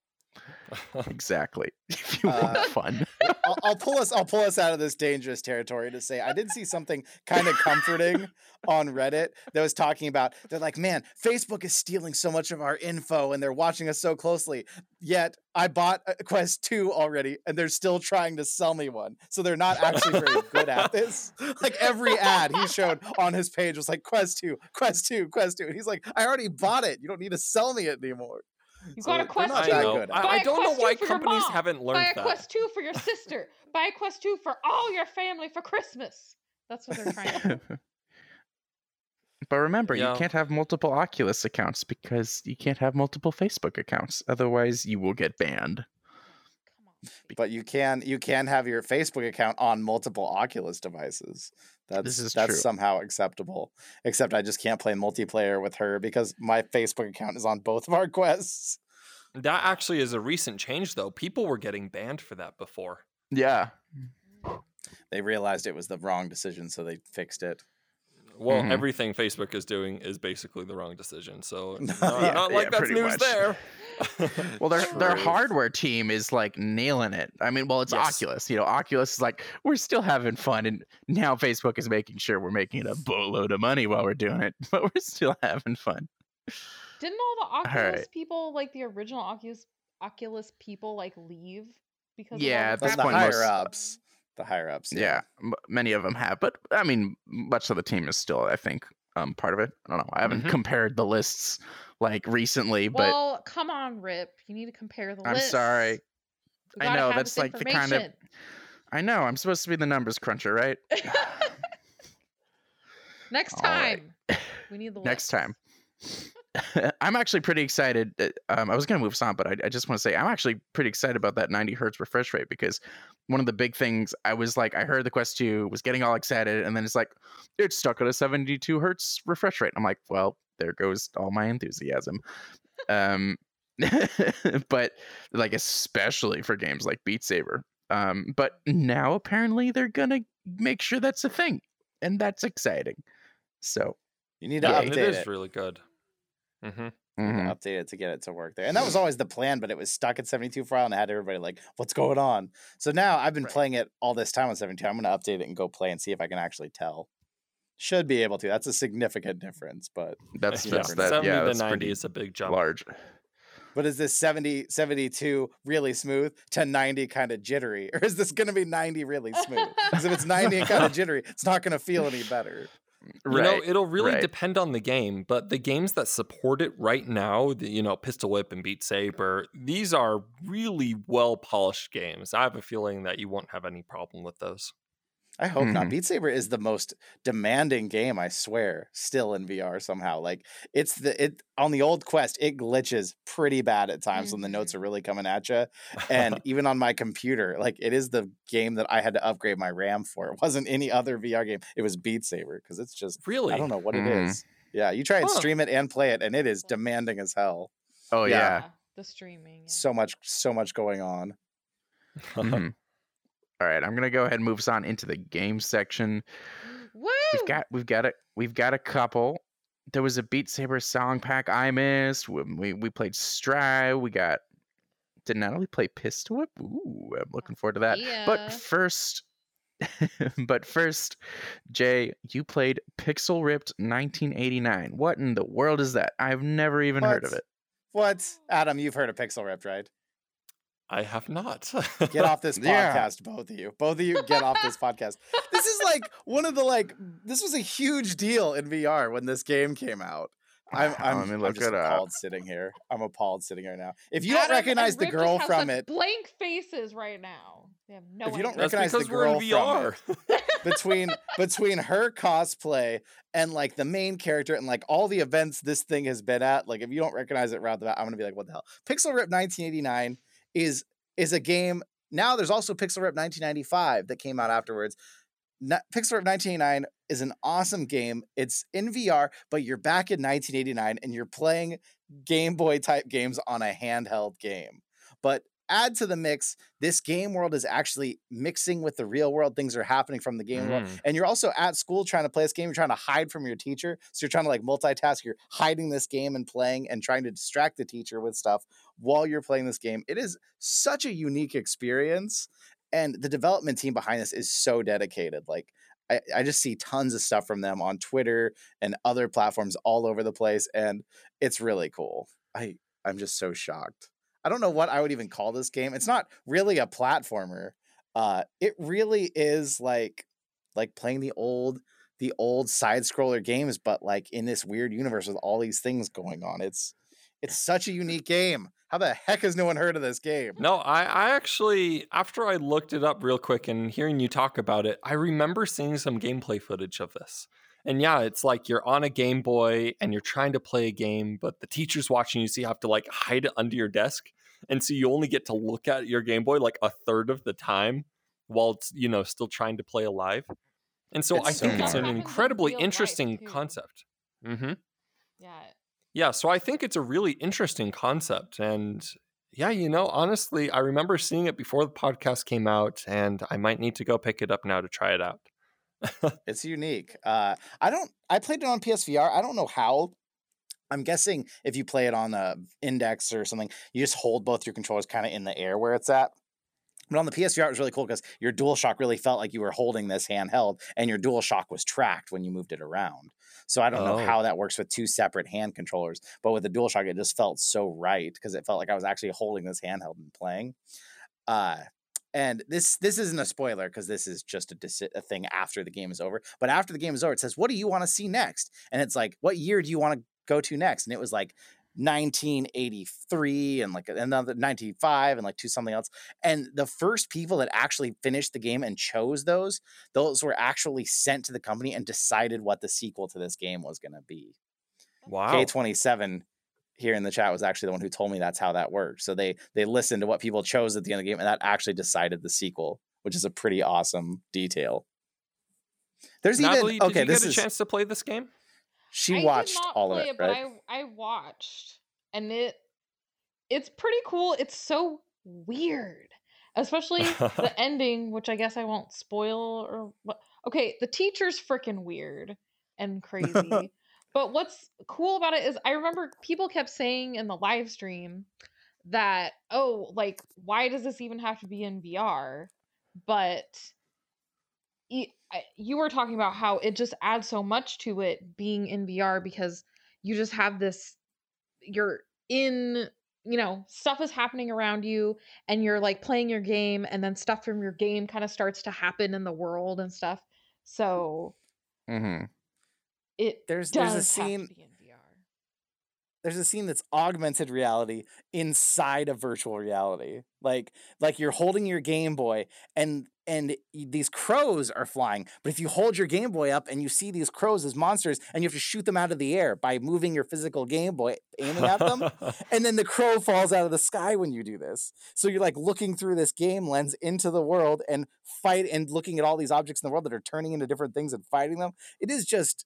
(laughs) Exactly. (laughs) If you Uh, want fun. (laughs) I'll, I'll pull us. I'll pull us out of this dangerous territory to say I did see something kind of comforting on Reddit that was talking about. They're like, man, Facebook is stealing so much of our info, and they're watching us so closely. Yet I bought a Quest Two already, and they're still trying to sell me one. So they're not actually very good at this. Like every ad he showed on his page was like Quest Two, Quest Two, Quest Two, and he's like, I already bought it. You don't need to sell me it anymore. You So got a they're Quest not I two. that know. good at I, it. Buy I a don't know Quest why 2 for your companies mom. haven't learned Buy a that. Quest 2 for your sister. (laughs) Buy a Quest 2 for all your family for Christmas. That's what they're trying to do. (laughs) but remember, Yeah. you can't have multiple Oculus accounts because you can't have multiple Facebook accounts. Otherwise, you will get banned. Come on. But you can you can have your Facebook account on multiple Oculus devices. That's is that's true. somehow acceptable. Except I just can't play multiplayer with her because my Facebook account is on both of our (laughs) quests. That actually is a recent change, though. People were getting banned for that before. Yeah. Mm. They realized it was the wrong decision, so they fixed it. Well, Mhm. everything Facebook is doing is basically the wrong decision. So, (laughs) Yeah, not, not like yeah, that's news much. there. (laughs) Well, their their hardware team is like nailing it. I mean, well, it's Yes. Oculus. You know, Oculus is like we're still having fun, and now Facebook is making sure we're making a boatload of money while we're doing it, (laughs) but we're still having fun. Didn't all the Oculus right. people, like the original Oculus Oculus people, like leave because Yeah, of at all this the the point, crap? most- ups. The higher ups. Yeah, m- many of them have, but I mean, much of the team is still, I think, um, part of it. I don't know. I haven't Mhm. compared the lists like recently, but Well, come on, Rip. You need to compare the I'm lists. sorry. I know, that's like the kind of- I know I'm supposed to be the numbers cruncher, right? (laughs) (sighs) Next All right. time, we need the (laughs) Next list. time. (laughs) (laughs) I'm actually pretty excited. Um, I was going to move us on, but I, I just want to say I'm actually pretty excited about that 90 hertz refresh rate because one of the big things I was like, I heard the Quest 2 was getting all excited, and then it's like, it's stuck at a 72 hertz refresh rate. I'm like, well, there goes all my enthusiasm. um, (laughs) but like especially for games like Beat Saber. Um, but now apparently they're gonna make sure that's a thing, and that's exciting. So You need to Yeah, update it it. is really good. Hmm You need mhm. to update it to get it to work there. And that was always the plan, but it was stuck at 72 for a while and I had everybody like, what's going on? So now I've been Right. playing it all this time on 72. I'm going to update it and go play and see if I can actually tell. Should be able to. That's a significant difference, but that's you that's never that. 70 Yeah, to that's 90 is a big jump. large. but is this 70 72 really smooth to 90 kind of jittery (laughs) or is this going to be 90 really smooth? Because if it's 90 and kind of (laughs) jittery, it's not going to feel any better. You know, it'll really right. depend on the game, but the games that support it right now, the, you know, Pistol Whip and Beat Saber, these are really well polished games. I have a feeling that you won't have any problem with those. I hope not. Mhm. Beat Saber is the most demanding game, I swear, still in VR somehow. Like it's the it on the old Quest, it glitches pretty bad at times when the notes are really coming at you. And (laughs) even on my computer, like it is the game that I had to upgrade my RAM for. It wasn't any other VR game. It was Beat Saber because it's just really, I don't know what it Mhm. is. Yeah, you try and Huh. stream it and play it, and it is demanding as hell. Oh Yeah. yeah. The streaming. yeah. So much, so much going on. All right, I'm gonna go ahead and move us on into the game section. Woo! We've got we've got a we've got a couple. There was a Beat Saber song pack I missed. We we, we played Stride. We got did Natalie play Pistol Whip? Ooh, I'm looking forward to that. Yeah. But first, (laughs) but first, Jay, you played Pixel Ripped 1989. What in the world is that? I've never even heard of it. What, Adam? You've heard of Pixel Ripped, right? I have not. Get off (laughs) this Yeah. podcast, both of you. Both of you, get off this podcast. This is like one of the like. This was a huge deal in VR when this game came out. I'm (sighs) I'm, Let me I'm look just it up. appalled sitting here. I'm appalled sitting here now. If you don't recognize the girl from it Blank faces right now. They have no If you don't. That's recognize the because we're in girl from VR. (laughs) between between her cosplay and like the main character and like all the events this thing has been at, like if you don't recognize it right off the bat, I'm gonna be like, what the hell? Pixel Ripped 1989 is is a game. Now there's also Pixel Ripped 1995 that came out afterwards. Pixel Ripped 1989 is an awesome game. It's in VR, but you're back in 1989 and you're playing Game Boy type games on a handheld game. But add to the mix, this game world is actually mixing with the real world. Things are happening from the game world. Mm. And you're also at school trying to play this game. You're trying to hide from your teacher. So you're trying to like multitask. You're hiding this game and playing and trying to distract the teacher with stuff while you're playing this game. It is such a unique experience. And the development team behind this is so dedicated. Like, I, I just see tons of stuff from them on Twitter and other platforms all over the place. And it's really cool. I, I'm just so shocked. I don't know what I would even call this game. It's not really a platformer. Uh, it really is like like playing the old the old side scroller games, but like in this weird universe with all these things going on. It's it's such a unique game. How the heck has no one heard of this game? No, I, I actually, after I looked it up real quick and hearing you talk about it, I remember seeing some gameplay footage of this. And yeah, it's like you're on a Game Boy and you're trying to play a game, but the teacher's watching you, so you have to like hide it under your desk. And so you only get to look at your Game Boy like a third of the time while it's, you know, still trying to play alive. And so It's I so think it's an Happens in incredibly life, interesting too. concept. Mm-hmm. Yeah. Yeah, so I think it's a really interesting concept. And yeah, you know, honestly, I remember seeing it before the podcast came out, and I might need to go pick it up now to try it out. (laughs) It's unique. Uh, I don't. I played it on PSVR. I don't know how. I'm guessing if you play it on a index or something, you just hold both your controllers kind of in the air where it's at. But on the PSVR, it was really cool because your DualShock really felt like you were holding this handheld, and your DualShock was tracked when you moved it around. So I don't know Oh. how that works with two separate hand controllers, but with the DualShock, it just felt so right because it felt like I was actually holding this handheld and playing. Uh, and this this isn't a spoiler because this is just a, deci- a thing after the game is over. But after the game is over, it says, "What do you want to see next?" And it's like, "What year do you want to go to next?" And it was like 1983 and like another 95 and like two something else. And the first people that actually finished the game and chose those, those were actually sent to the company and decided what the sequel to this game was going to be. Wow. K27 here in the chat was actually the one who told me that's how that worked. So they they listened to what people chose at the end of the game and that actually decided the sequel, which is a pretty awesome detail. There's Natalie, even did okay, you this get a is chance to play this game? She I watched all of it, but right? I I watched, and it it's pretty cool. It's so weird, especially (laughs) the ending, which I guess I won't spoil or what. Okay, the teacher's freaking weird and crazy. (laughs) but what's cool about it is I remember people kept saying in the live stream that oh, like why does this even have to be in VR? But I- you were talking about how it just adds so much to it being in VR because you just have this you're in you know stuff is happening around you and you're like playing your game and then stuff from your game kind of starts to happen in the world and stuff so Mm-hmm. it There's does there's a have scene to be in VR. there's a scene that's augmented reality inside of virtual reality. Like like you're holding your Game Boy and and these crows are flying. But if you hold your Game Boy up and you see these crows as monsters and you have to shoot them out of the air by moving your physical Game Boy aiming at them, (laughs) and then the crow falls out of the sky when you do this. So you're like looking through this game lens into the world and fight and looking at all these objects in the world that are turning into different things and fighting them. It is just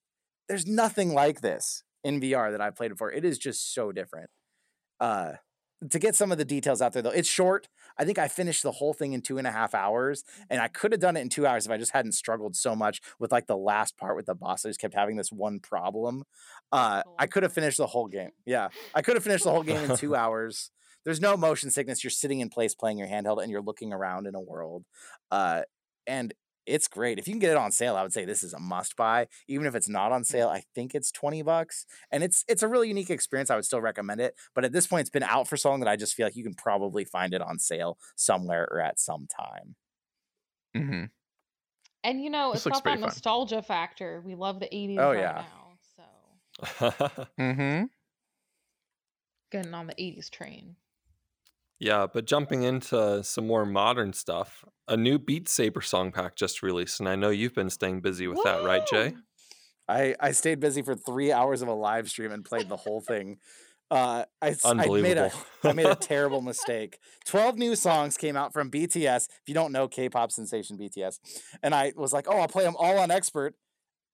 there's nothing like this in VR that I've played before. It is just so different. Uh to get some of the details out there though, it's short. I think I finished the whole thing in two and a half hours, and I could have done it in two hours if I just hadn't struggled so much with like the last part with the boss. I just kept having this one problem. Uh, I could have finished the whole game. Yeah, I could have finished the whole game in two (laughs) hours. There's no motion sickness. You're sitting in place playing your handheld, and you're looking around in a world. Uh, and it's great. If you can get it on sale, I would say this is a must buy. Even if it's not on sale, I think it's 20 bucks. And it's it's a really unique experience. I would still recommend it. But at this point, it's been out for so long that I just feel like you can probably find it on sale somewhere or at some time. Mm-hmm. And you know, This it's looks not that pretty fun. nostalgia factor. We love the 80s Oh, right yeah. now. So (laughs) Mm-hmm. getting on the 80s train. Yeah, but jumping into some more modern stuff, a new Beat Saber song pack just released, and I know you've been staying busy with that, right, Jay? I, I stayed busy for three hours of a live stream and played the whole thing. Uh, I, s- I made a Unbelievable. I made a (laughs) terrible mistake. 12 new songs came out from BTS. If you don't know K-pop sensation BTS, and I was like, "Oh, I'll play them all on expert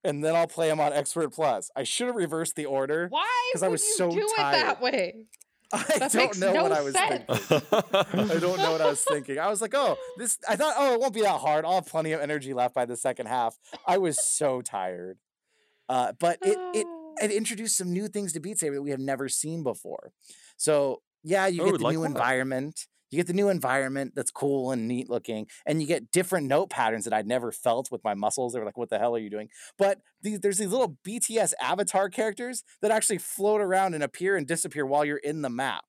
and then I'll play them on expert plus." I should have reversed the order. Why? Because I was you so do it that way? I That don't know no what I was sense. thinking. I don't know what I was thinking. I was like, "Oh, this I thought, oh, it won't be that hard. I'll have plenty of energy left by the second half." I was so tired. Uh, but it it (sighs) it introduced some new things to Beat Saber that we have never seen before. So yeah, you Oh, get the like new what? environment. You get the new environment that's cool and neat looking, and you get different note patterns that I'd never felt with my muscles. They were like, "What the hell are you doing?" But these, there's these little BTS avatar characters that actually float around and appear and disappear while you're in the map.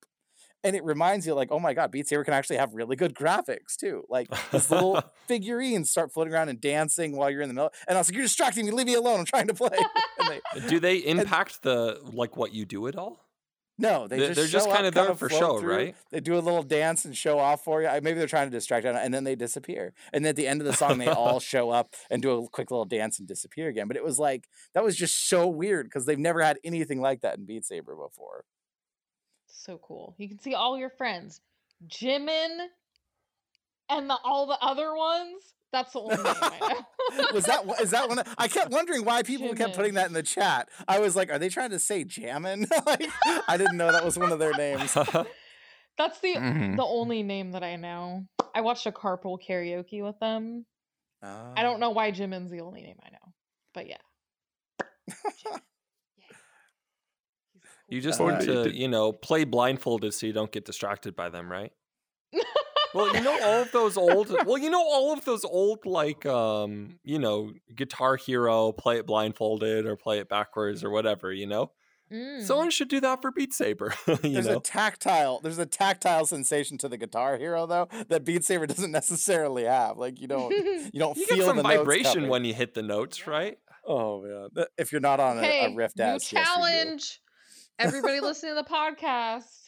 And it reminds you, like, oh my god, Beat Saber can actually have really good graphics too. Like these little (laughs) figurines start floating around and dancing while you're in the middle. And I was like, "You're distracting me. Leave me alone. I'm trying to play." (laughs) They, Do they impact the like what you do at all? No, they They're- just they're just show up, kinda there kinda for show, through, right? They do a little dance and show off for you. Maybe they're trying to distract you, and then they disappear. And then at the end of the song, they all (laughs) show up and do a quick little dance and disappear again. But it was like that was just so weird because they've never had anything like that in Beat Saber before. So cool. You can see all your friends. Jimin and the, all the other ones. That's the only name I know. (laughs) was that one- that one? I kept wondering why people kept putting that in the chat. I was like, are they trying to say Jammin? (laughs) like, I didn't know that was one of their names. (laughs) That's the Mhm. the only name that I know. I watched a carpool karaoke with them. I don't know why Jimin's the only name I know. But yeah. Yeah. He's You just cool. Oh, need to, you know, play blindfolded so you don't get distracted by them, right? Well, you know all of those old well, you know all of those old like um, you know, Guitar Hero, play it blindfolded or play it backwards or whatever, you know? Mm. Someone should do that for Beat Saber, (laughs) you There's know. a tactile. There's a tactile sensation to the Guitar Hero though that Beat Saber doesn't (laughs) necessarily have. Like you don't (laughs) you don't You feel get some the vibration coming. when you hit the notes, right? Oh man, if you're not on a, hey, a Rift new S, yes, challenge. Everybody listening to the podcast.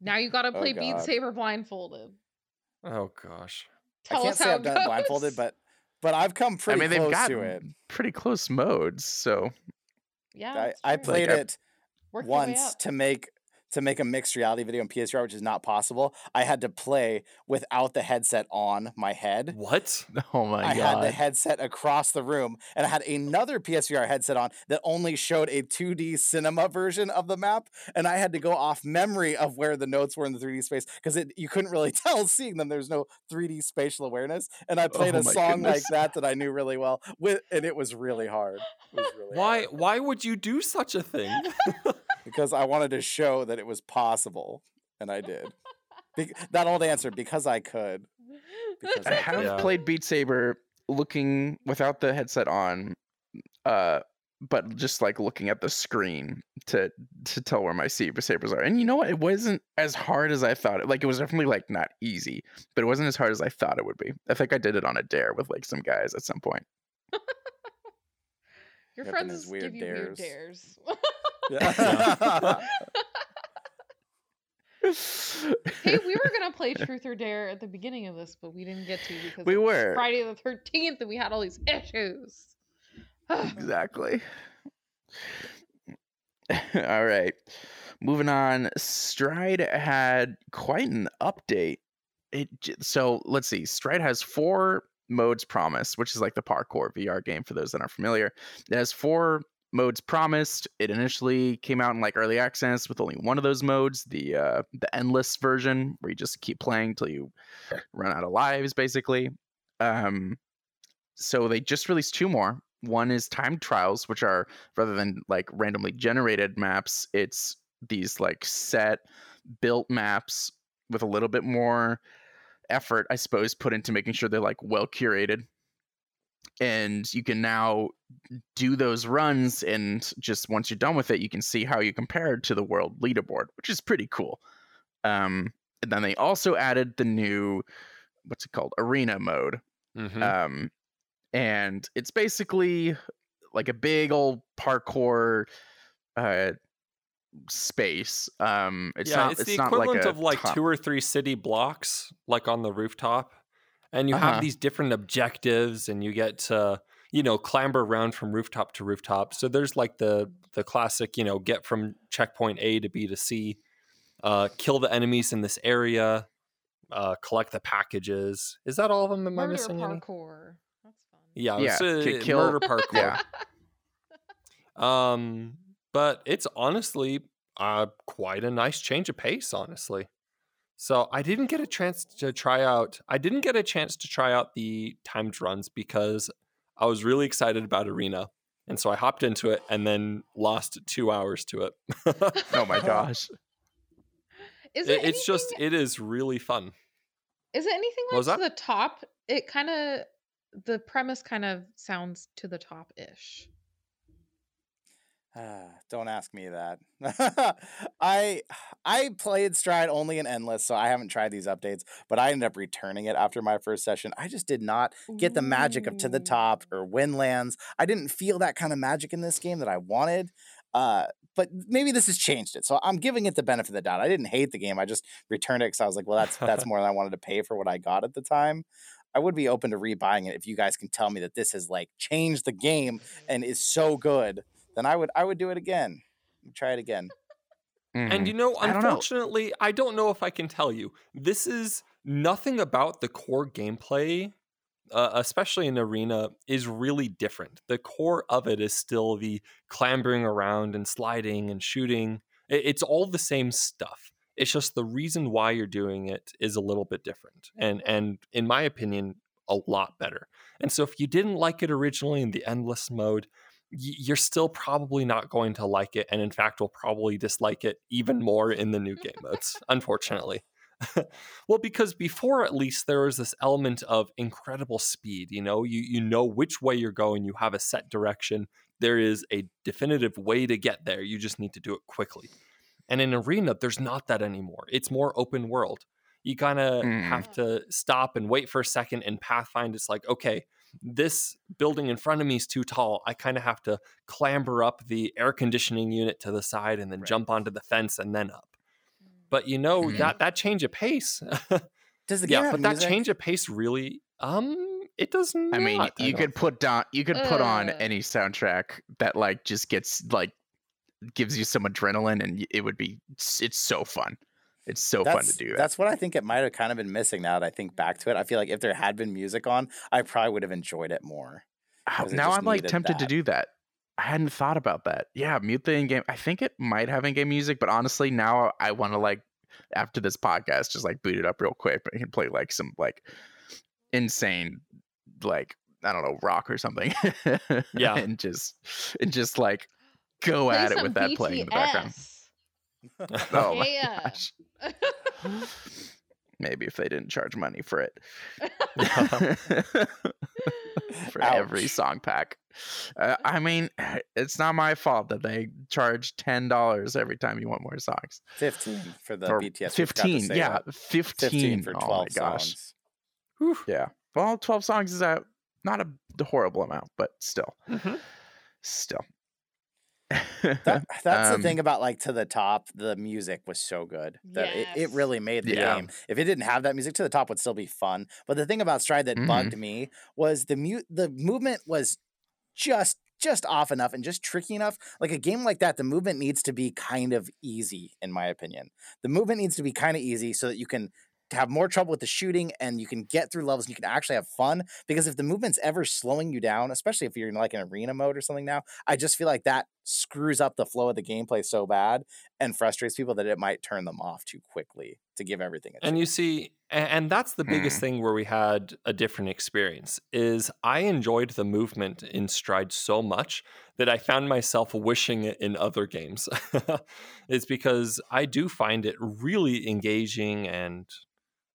Now you got to Oh, play Beat Saber blindfolded. Oh gosh. I Tell can't us say how I've it done it blindfolded, but but I've come I pretty mean, they've close to it. pretty close modes, so yeah, I, I played I- it Work once to make to make a mixed reality video in PSVR, which is not possible, I had to play without the headset on my head. What? (laughs) Oh my I god. I had the headset across the room, and I had another PSVR headset on that only showed a 2D cinema version of the map, and I had to go off memory of where the notes were in the 3D space because you couldn't really (laughs) tell seeing them. There's no 3D spatial awareness, and I played Oh a song like that that I knew really well, with, and it was really hard. It was really Why? hard Why would you do such a thing? (laughs) because I wanted to show that it was possible, and I did. Be- that old answer because I could. Because I have Yeah. played Beat Saber looking without the headset on, uh, but just like looking at the screen to to tell where my saber sabers are. And you know what? It wasn't as hard as I thought. It like it was definitely like not easy, but it wasn't as hard as I thought it would be. I think I did it on a dare with like some guys at some point. (laughs) Your Yep, friends his just weird give you weird dares. (laughs) Yeah. (laughs) hey, we were gonna play Truth or Dare at the beginning of this, but we didn't get to because We it was were. Friday the thirteenth, and we had all these issues. (sighs) exactly. (laughs) All right. Moving on. Stride had quite an update. It so let's see. Stride has four modes promised, which is like the parkour VR game for those that aren't familiar. It has four modes promised. It initially came out in like early access with only one of those modes, the uh the endless version where you just keep playing till you run out of lives basically. Um so they just released two more. One is timed trials, which are rather than like randomly generated maps, it's these like set built maps with a little bit more effort, I suppose, put into making sure they're like well curated. And you can now do those runs, and just once you're done with it, you can see how you compared to the world leaderboard, which is pretty cool. Um, and then they also added the new, what's it called, arena mode, Mhm. um, and it's basically like a big old parkour uh, space. Um, it's yeah, not. it's, It's, the equivalent like of like top- two or three city blocks, like on the rooftop, and you Uh-huh. have these different objectives, and you get to you know clamber around from rooftop to rooftop. So there's like the the classic, you know, get from checkpoint A to B to C, uh, kill the enemies in this area, uh, collect the packages. Is that all of them? Am I Murder missing any? parkour. That's fun. Yeah, Yeah, it's, uh, kill- murder parkour. Yeah, (laughs) Um, but it's honestly uh, quite a nice change of pace, honestly. So I didn't get a chance to try out. I didn't get a chance to try out the timed runs because I was really excited about Arena, and so I hopped into it and then lost two hours to it. (laughs) oh my (laughs) gosh. Is It- it? it's just it is really fun. Is it anything like to the top? It kind of the premise kind of sounds to the top ish. Ah, Don't ask me that. (laughs) I I played Stride only in Endless, so I haven't tried these updates. But I ended up returning it after my first session. I just did not get the magic of To the Top or Windlands. I didn't feel that kind of magic in this game that I wanted. Uh, but maybe this has changed it, so I'm giving it the benefit of the doubt. I didn't hate the game. I just returned it because I was like, well, that's that's more than I wanted to pay for what I got at the time. I would be open to rebuying it if you guys can tell me that this has like changed the game and is so good. Then I would I would do it again. Try it again. And Mhm. you know, I don't know. unfortunately, I don't know if I can tell you. This is nothing about the core gameplay, uh, especially in Arena, is really different. The core of it is still the clambering around and sliding and shooting. I- It's all the same stuff. It's just the reason why you're doing it is a little bit different, and and in my opinion, a lot better. And so, if you didn't like it originally in the endless mode, y- you're still probably not going to like it and in fact will probably dislike it even more in the new game modes unfortunately. (laughs) Well because before at least there was this element of incredible speed you know? You you know which way you're going you have a set direction there is a definitive way to get there you just need to do it quickly. And in arena there's not that anymore it's more open world. You kind of Mm. have to stop and wait for a second and pathfind it's like okay this building in front of me is too tall. I kind of have to clamber up the air conditioning unit to the side and then Right. jump onto the fence and then up. But you know Mhm. that that change of pace, (laughs) Does the game yeah. have But that music? change of pace really, um, it does not. I mean, you don't could put down, you could put on Uh. any soundtrack that like just gets like gives you some adrenaline, and it would be it's it's so fun. It's so fun to do that. that's what I think it might have kind of been missing now that I think back to it. I feel like if there had been music on, I probably would have enjoyed it more. Ah, How- now I'm like needed tempted to do that. I hadn't thought about that. Yeah, mute the in-game. I think it might have in-game music, but honestly, now I want to like after this podcast, just like boot it up real quick and play like some like insane, like I don't know, rock or something. Yeah. (laughs) and just and just like go Play at it some with that playing in the background. BTS. (laughs) (laughs) Oh my Yeah. gosh. (laughs) Maybe if they didn't charge money for it. for every song pack. Uh, I mean, it's not my fault that they charge ten dollars every time you want more songs. 15 for the Or BTS. we forgot to fifteen, say yeah, fifteen. 15 for oh 12 my gosh, songs. Whew. yeah. Well, twelve songs is a not a horrible amount, but still, Mhm. still. That, (laughs) that's Um, the thing about like to the top. The music was so good that it, it really made the Yeah. game. If it didn't have that music, to the top would still be fun. But the thing about Stride that Mhm. bugged me was the mu- the movement was just just off enough and just tricky enough. Like a game like that, the movement needs to be kind of easy, in my opinion. The movement needs to be kind of easy so that you can have more trouble with the shooting and you can get through levels and you can actually have fun. Because if the movement's ever slowing you down, especially if you're in like an arena mode or something now, I just feel like that screws up the flow of the gameplay so bad and frustrates people that it might turn them off too quickly to give everything a And you see, and that's the biggest Mm. thing where we had a different experience is I enjoyed the movement in Stride so much that I found myself wishing it in other games. (laughs) it's because I do find it really engaging and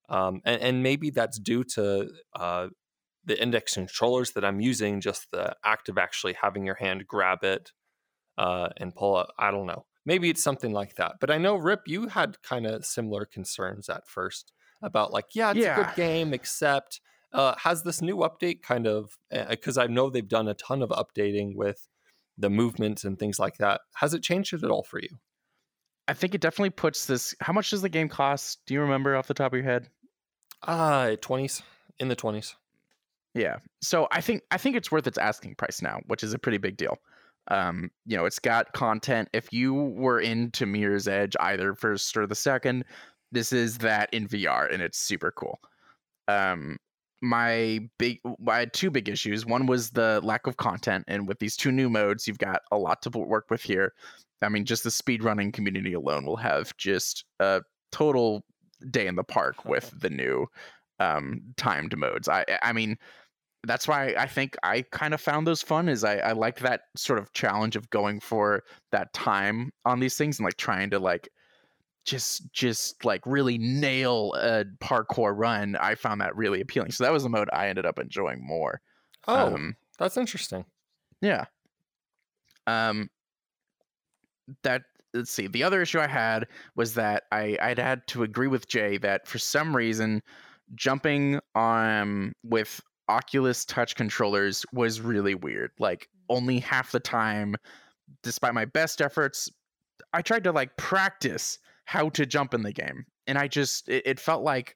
um, and, and maybe that's due to uh, the index controllers that I'm using, just the act of actually having your hand grab it uh, and pull it. I don't know. Maybe it's something like that. But I know, Rip, you had kind of similar concerns at first about like, yeah, it's a good game, except uh, has this new update kind of, because I know they've done a ton of updating with the movements and things like that. Has it changed it at all for you? I think it definitely puts this. How much does the game cost? Do you remember off the top of your head? Uh, 20s, in the 20s. Yeah. So I think I think it's worth its asking price now, which is a pretty big deal. Um, you know, it's got content. If you were into Mirror's Edge either first or the second, this is that in VR and it's super cool. Um my big I had two big issues. One was the lack of content and with these two new modes, you've got a lot to work with here. I mean, just the speedrunning community alone will have just a total day in the park with (laughs) the new um timed modes. I I mean, that's why I think I kind of found those fun is I, I like that sort of challenge of going for that time on these things and like trying to like just just like really nail a parkour run. I found that really appealing. So that was the mode I ended up enjoying more. Oh, Um, that's interesting. yeah. Um that let's see. The other issue I had was that I I'd had to agree with Jay that for some reason jumping um with Oculus touch controllers was really weird. Like only half the time despite my best efforts I tried to like practice how to jump in the game and I just it, it felt like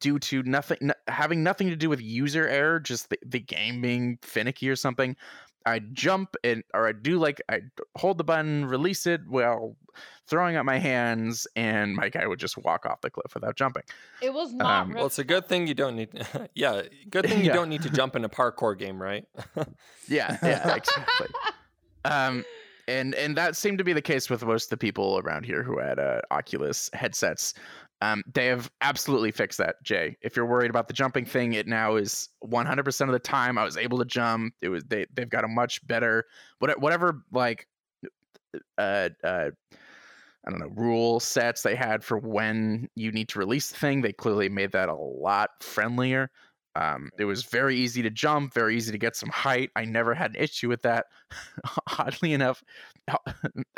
due to nothing n- having nothing to do with user error just the, the game being finicky or something i jump and or i do like i hold the button release it while throwing up my hands and my guy would just walk off the cliff without jumping It was not. Um, Well, it's a good thing you don't need. (laughs) yeah, good thing you Yeah. don't need to jump in a parkour game, right? (laughs) yeah yeah exactly um and and that seemed to be the case with most of the people around here who had uh, oculus headsets um, they have absolutely fixed that jay if you're worried about the jumping thing it now is 100% of the time i was able to jump it was they, they've got a much better what- whatever like uh uh I don't know, rule sets they had for when you need to release the thing. They clearly made that a lot friendlier. Um, it was very easy to jump, very easy to get some height. I never had an issue with that. (laughs) Oddly enough, (laughs)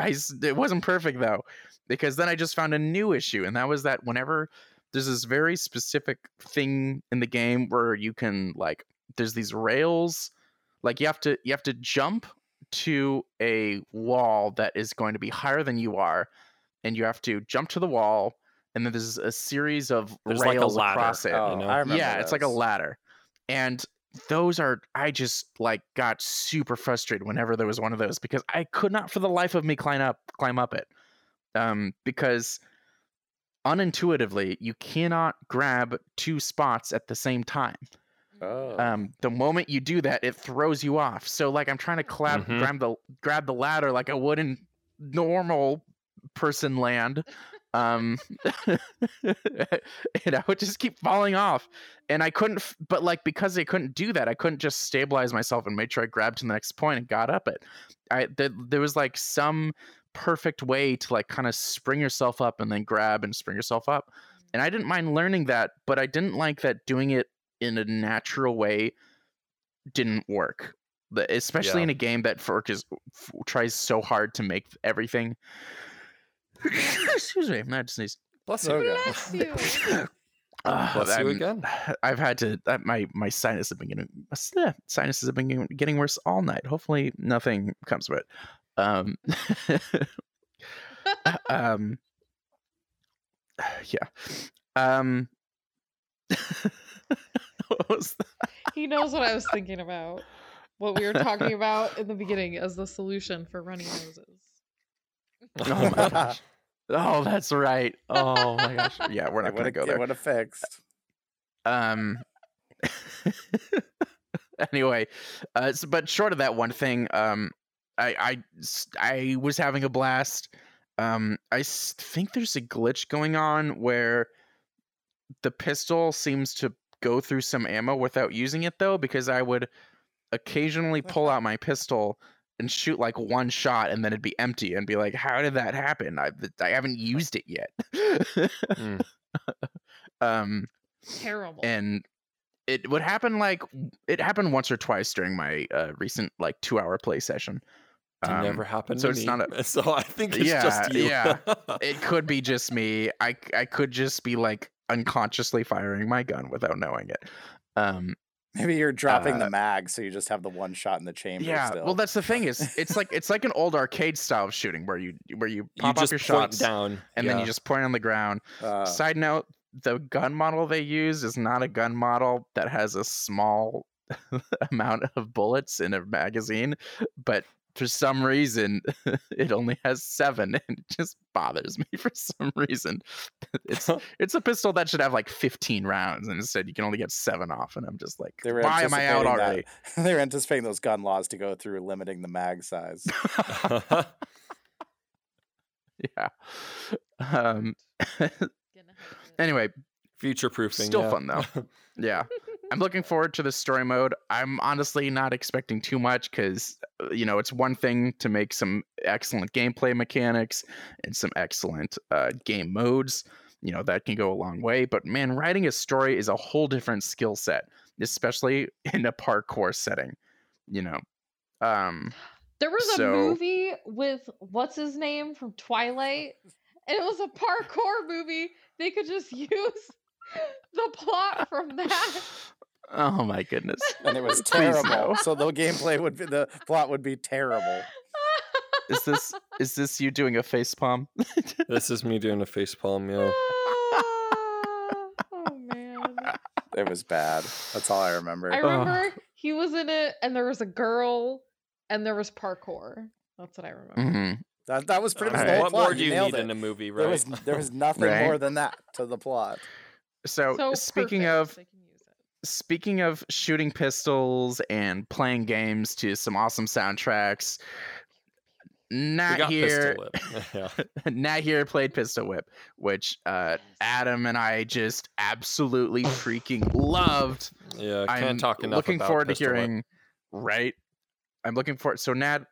I it wasn't perfect though, because then I just found a new issue, and that was that whenever there's this very specific thing in the game where you can like, there's these rails, like you have to you have to jump to a wall that is going to be higher than you are, and you have to jump to the wall, and then there's a series of There's like a rails ladder. across it Oh, you know? I remember yeah, it's like a ladder. And those are I just like got super frustrated whenever there was one of those because I could not for the life of me climb up climb up it. Um because unintuitively you cannot grab two spots at the same time. Oh. Um the moment you do that it throws you off. So like I'm trying to clap, Mhm. grab the grab the ladder like I would in normal person land. Um (laughs) and I would just keep falling off and I couldn't, but like because I couldn't do that, I couldn't just stabilize myself and make sure I grabbed to the next point and got up it. I th- there was like some perfect way to like kind of spring yourself up and then grab and spring yourself up, and I didn't mind learning that, but I didn't like that doing it in a natural way didn't work. The- Especially Yeah. in a game that Fork is f- tries so hard to make everything. (laughs) Excuse me, I just sneezed. Bless (laughs) you. Bless you. Uh, Bless you I'm- again. I've had to. uh, My my sinus have been getting uh, sinuses have been getting- getting worse all night. Hopefully, nothing comes of it. Um, (laughs) (laughs) um, (sighs) yeah. Um, (laughs) what he knows what I was thinking about. What we were talking about in the beginning as the solution for runny noses. Oh my gosh. Oh, that's right. Oh my gosh. Yeah, we're not going to go would there. have fixed. um anyway uh s- but short of that one thing um I, I I was having a blast um i think there's a glitch going on where the pistol seems to go through some ammo without using it though because i would occasionally (laughs) pull out my pistol and shoot like one shot and then it'd be empty and be like how did that happen i, I haven't used it yet Mm. (laughs) um Terrible. and it would happen like it happened once or twice during my uh, recent like two hour play session It Um, never happened so to it's me. not a- (laughs) so I think it's Yeah, just you. yeah. (laughs) it could be just me I I could just be like unconsciously firing my gun without knowing it um Maybe you're dropping Uh, the mag, so you just have the one shot in the chamber. yeah Still. well that's the thing is it's like it's like an old arcade style of shooting where you where you you pop just up your point shots down, and then you just point on the ground Uh, Side note: the gun model they use is not a gun model that has a small (laughs) amount of bullets in a magazine, but for some reason (laughs) it only has seven, and it just bothers (laughs) me for some reason. (laughs) It's it's a pistol that should have like 15 rounds, and instead you can only get seven off, and I'm just like, why am I out anticipating that. already? they're anticipating those gun laws to go through, limiting the mag size. yeah. Um. Getting ahead of it. anyway, Future proofing. Still yeah. fun, though. Yeah. I'm looking forward to the story mode. I'm honestly not expecting too much because, you know, it's one thing to make some excellent gameplay mechanics and some excellent uh, game modes. You know, that can go a long way. But man, writing a story is a whole different skill set, especially (laughs) in a parkour setting, you know. Um, There was a movie with what's his name from Twilight, and it was a parkour movie. They could just (laughs) use the plot from that. Oh my goodness. and it was terrible. no. So the gameplay would be the plot would be terrible. Is this is this you doing a face palm? (laughs) This is me doing a face palm, yeah. (laughs) oh man. It was bad. That's all I remember. I remember he was in it and there was a girl and there was parkour. That's what I remember. Mhm. that that was pretty much Alright. the whole what plot. more do you nailed need it. in a movie, There was there was nothing Right. more than that to the plot. So, So speaking perfect, of they can use it. Speaking of shooting pistols and playing games to some awesome soundtracks, Nat here, (laughs) yeah. (laughs) Nat here played Pistol Whip, which uh, Adam and I just absolutely freaking loved. Yeah, I can't I'm talk enough looking about forward to Pistol Whip. hearing. Right, I'm looking forward. So Nat,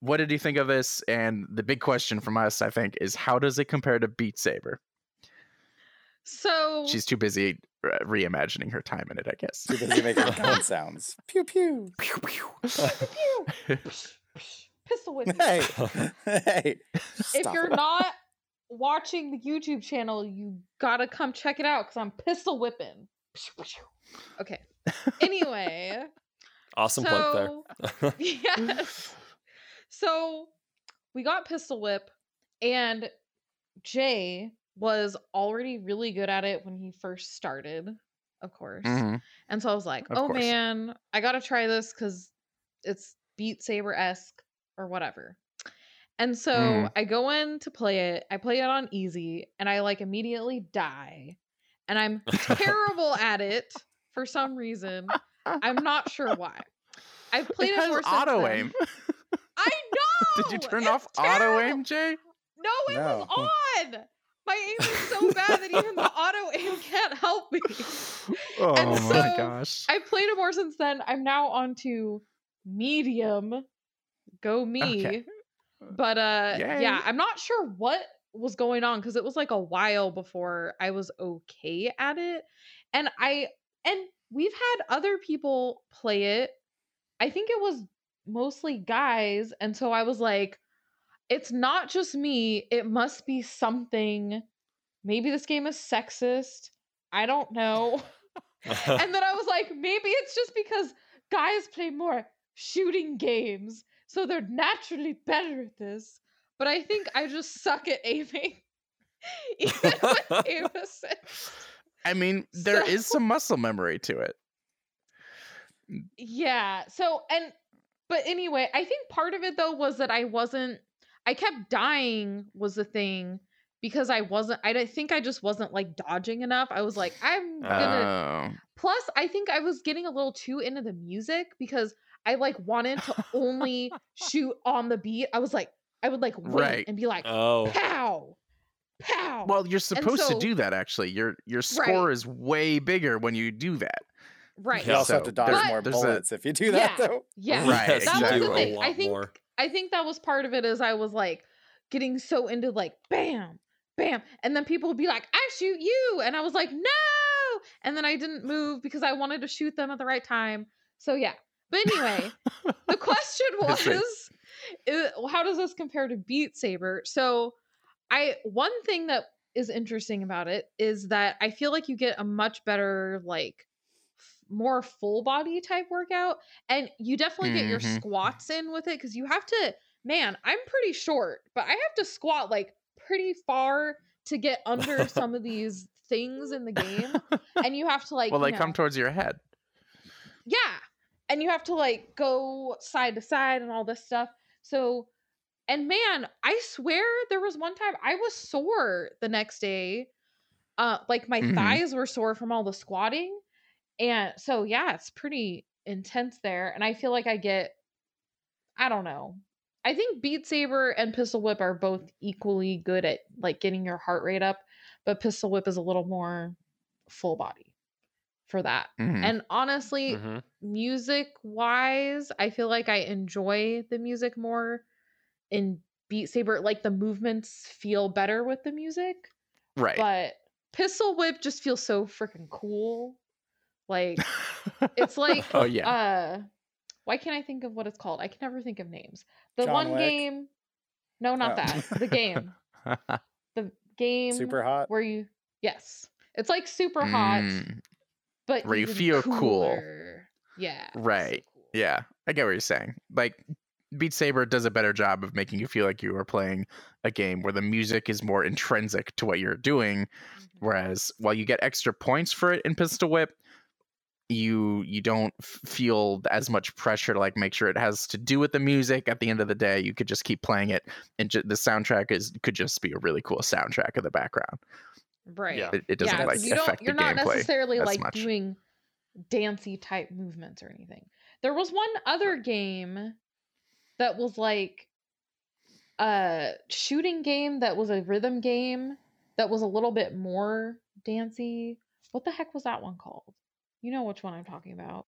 what did you think of this? And the big question from us, I think, is how does it compare to Beat Saber? So She's too busy reimagining her time in it, I guess. Too busy making gun sounds. Pew pew. Pew, pew. Pew, psh, (laughs) psh, pistol (laughs) whip. Hey, (laughs) hey. if Stop you're it. not watching the YouTube channel, you gotta come check it out because I'm pistol whipping. Okay. Anyway, Awesome plug there. yes. So we got pistol whip, and Jay was already really good at it when he first started. of course. Mhm. And so I was like, Of oh course. man, I gotta try this because it's Beat Saber esque or whatever. And so Mhm. I go in to play it. I play it on easy and I like immediately die. And I'm terrible (laughs) at it for some reason. I'm not sure why. I've (laughs) played it it, since auto aim. I know. (laughs) Did you turn it's off auto aim, Jay? No, it No. was on. My aim is so bad that even the (laughs) auto aim can't help me. Oh And my so, gosh. I've played it more since then. I'm now on to medium. Go me. Okay. But uh Yay. yeah, I'm not sure what was going on because it was like a while before I was okay at it. And I and we've had other people play it. I think it was mostly guys. And so I was like, it's not just me. It must be something. Maybe this game is sexist. I don't know. (laughs) and then I was like, maybe it's just because guys play more shooting games, so they're naturally better at this. But I think I just suck at aiming. (laughs) Even with (laughs) aim assist. I mean, there is So- some muscle memory to it. Yeah. So and but anyway, I think part of it though was that I wasn't I kept dying was the thing because I wasn't I think I just wasn't like dodging enough. I was like I'm gonna Oh. Plus, I think I was getting a little too into the music because I like wanted to only (laughs) shoot on the beat. I was like, I would like wait Right. and be like, oh. pow, pow. Well, you're supposed so- to do that actually. Your your score Right. is way bigger when you do that. right. You also have to dodge more there's a- bullets if you do that, Yeah. though. Yeah. Right, Yes, That was exactly. the thing. I think more. I think that was part of it is I was like getting so into like bam, bam. And then people would be like, I shoot you. And I was like, no. And then I didn't move because I wanted to shoot them at the right time. So yeah. But anyway, the (laughs) question was i- how does this compare to Beat Saber? So I one thing that is interesting about it is that I feel like you get a much better like more full body type workout and you definitely get your Mhm. squats in with it cuz you have to man, I'm pretty short, but I have to squat like pretty far to get under (laughs) some of these things in the game (laughs) and you have to like well, they come towards your head. yeah. And you have to like go side to side and all this stuff. So, and man, I swear there was one time I was sore the next day. Uh like my Mhm. thighs were sore from all the squatting. And so yeah, it's pretty intense there and I feel like I get I don't know. I think Beat Saber and Pistol Whip are both equally good at like getting your heart rate up, but Pistol Whip is a little more full body for that. Mhm. And honestly, Mhm. music wise, I feel like I enjoy the music more in Beat Saber. Like the movements feel better with the music, right. but Pistol Whip just feels so freaking cool. Like it's (laughs) like oh yeah. uh why can't I think of what it's called? I can never think of names. The John one Wick? game No, not Oh. that. The game. (laughs) The game Superhot. where you Yes. It's like Superhot, Mm, but Where you feel cool. Yeah. it's so Right. cool. yeah, I get what you're saying. Like Beat Saber does a better job of making you feel like you are playing a game where the music is more intrinsic to what you're doing, Mhm. whereas while you get extra points for it in Pistol Whip, you you don't feel as much pressure to like make sure it has to do with the music. At the end of the day, you could just keep playing it, and ju- the soundtrack is could just be a really cool soundtrack in the background. Right. Yeah. It, it doesn't yeah, 'cause like you don't, you're the not gameplay. necessarily as like much. doing dancey type movements or anything. There was one other game that was like a shooting game that was a rhythm game that was a little bit more dancey. What the heck was that one called? You know which one I'm talking about.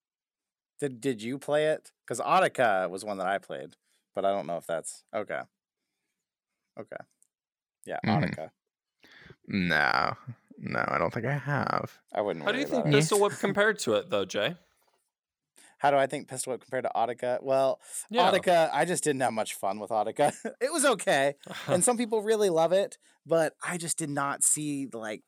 Did Did you play it? Because Audica was one that I played, but I don't know if that's okay. Okay. Yeah, Mhm. Audica. No, no, I don't think I have. I wouldn't. How do you think about it. Pistol Whip (laughs) compared to it, though, Jay? How do I think Pistol Whip compared to Audica? Well, Yeah. Audica, I just didn't have much fun with Audica. (laughs) it was okay, (laughs) and some people really love it, but I just did not see like.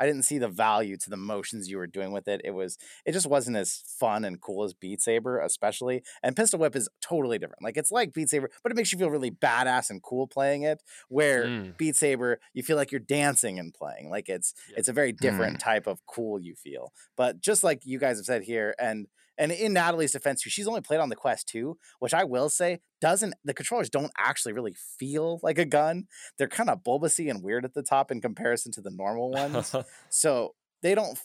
I didn't see the value to the motions you were doing with it. It was it just wasn't as fun and cool as Beat Saber, especially. And Pistol Whip is totally different. Like it's like Beat Saber, but it makes you feel really badass and cool playing it. Where Mm. Beat Saber, you feel like you're dancing and playing. Like it's Yeah. it's a very different type of cool you feel. But just like you guys have said here, and and in Natalie's defense, she's only played on the Quest 2, which I will say doesn't the controllers don't actually really feel like a gun. They're kind of bulbousy and weird at the top in comparison to the normal ones. (laughs) so they don't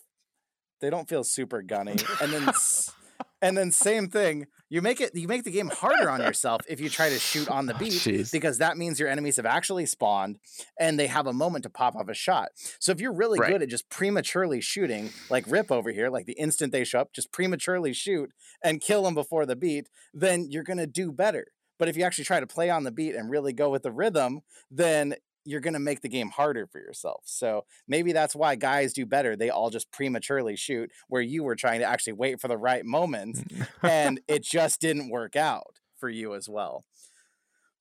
they don't feel super gunny. And then (laughs) and then same thing, you make it you make the game harder on yourself if you try to shoot on the (laughs) Oh, beat because that means your enemies have actually spawned and they have a moment to pop off a shot. So if you're really Right. good at just prematurely shooting, like Rip over here, like the instant they show up, just prematurely shoot and kill them before the beat, then you're going to do better. But if you actually try to play on the beat and really go with the rhythm, then you're going to make the game harder for yourself. So maybe that's why guys do better. They all just prematurely shoot where you were trying to actually wait for the right moment (laughs) and it just didn't work out for you as well.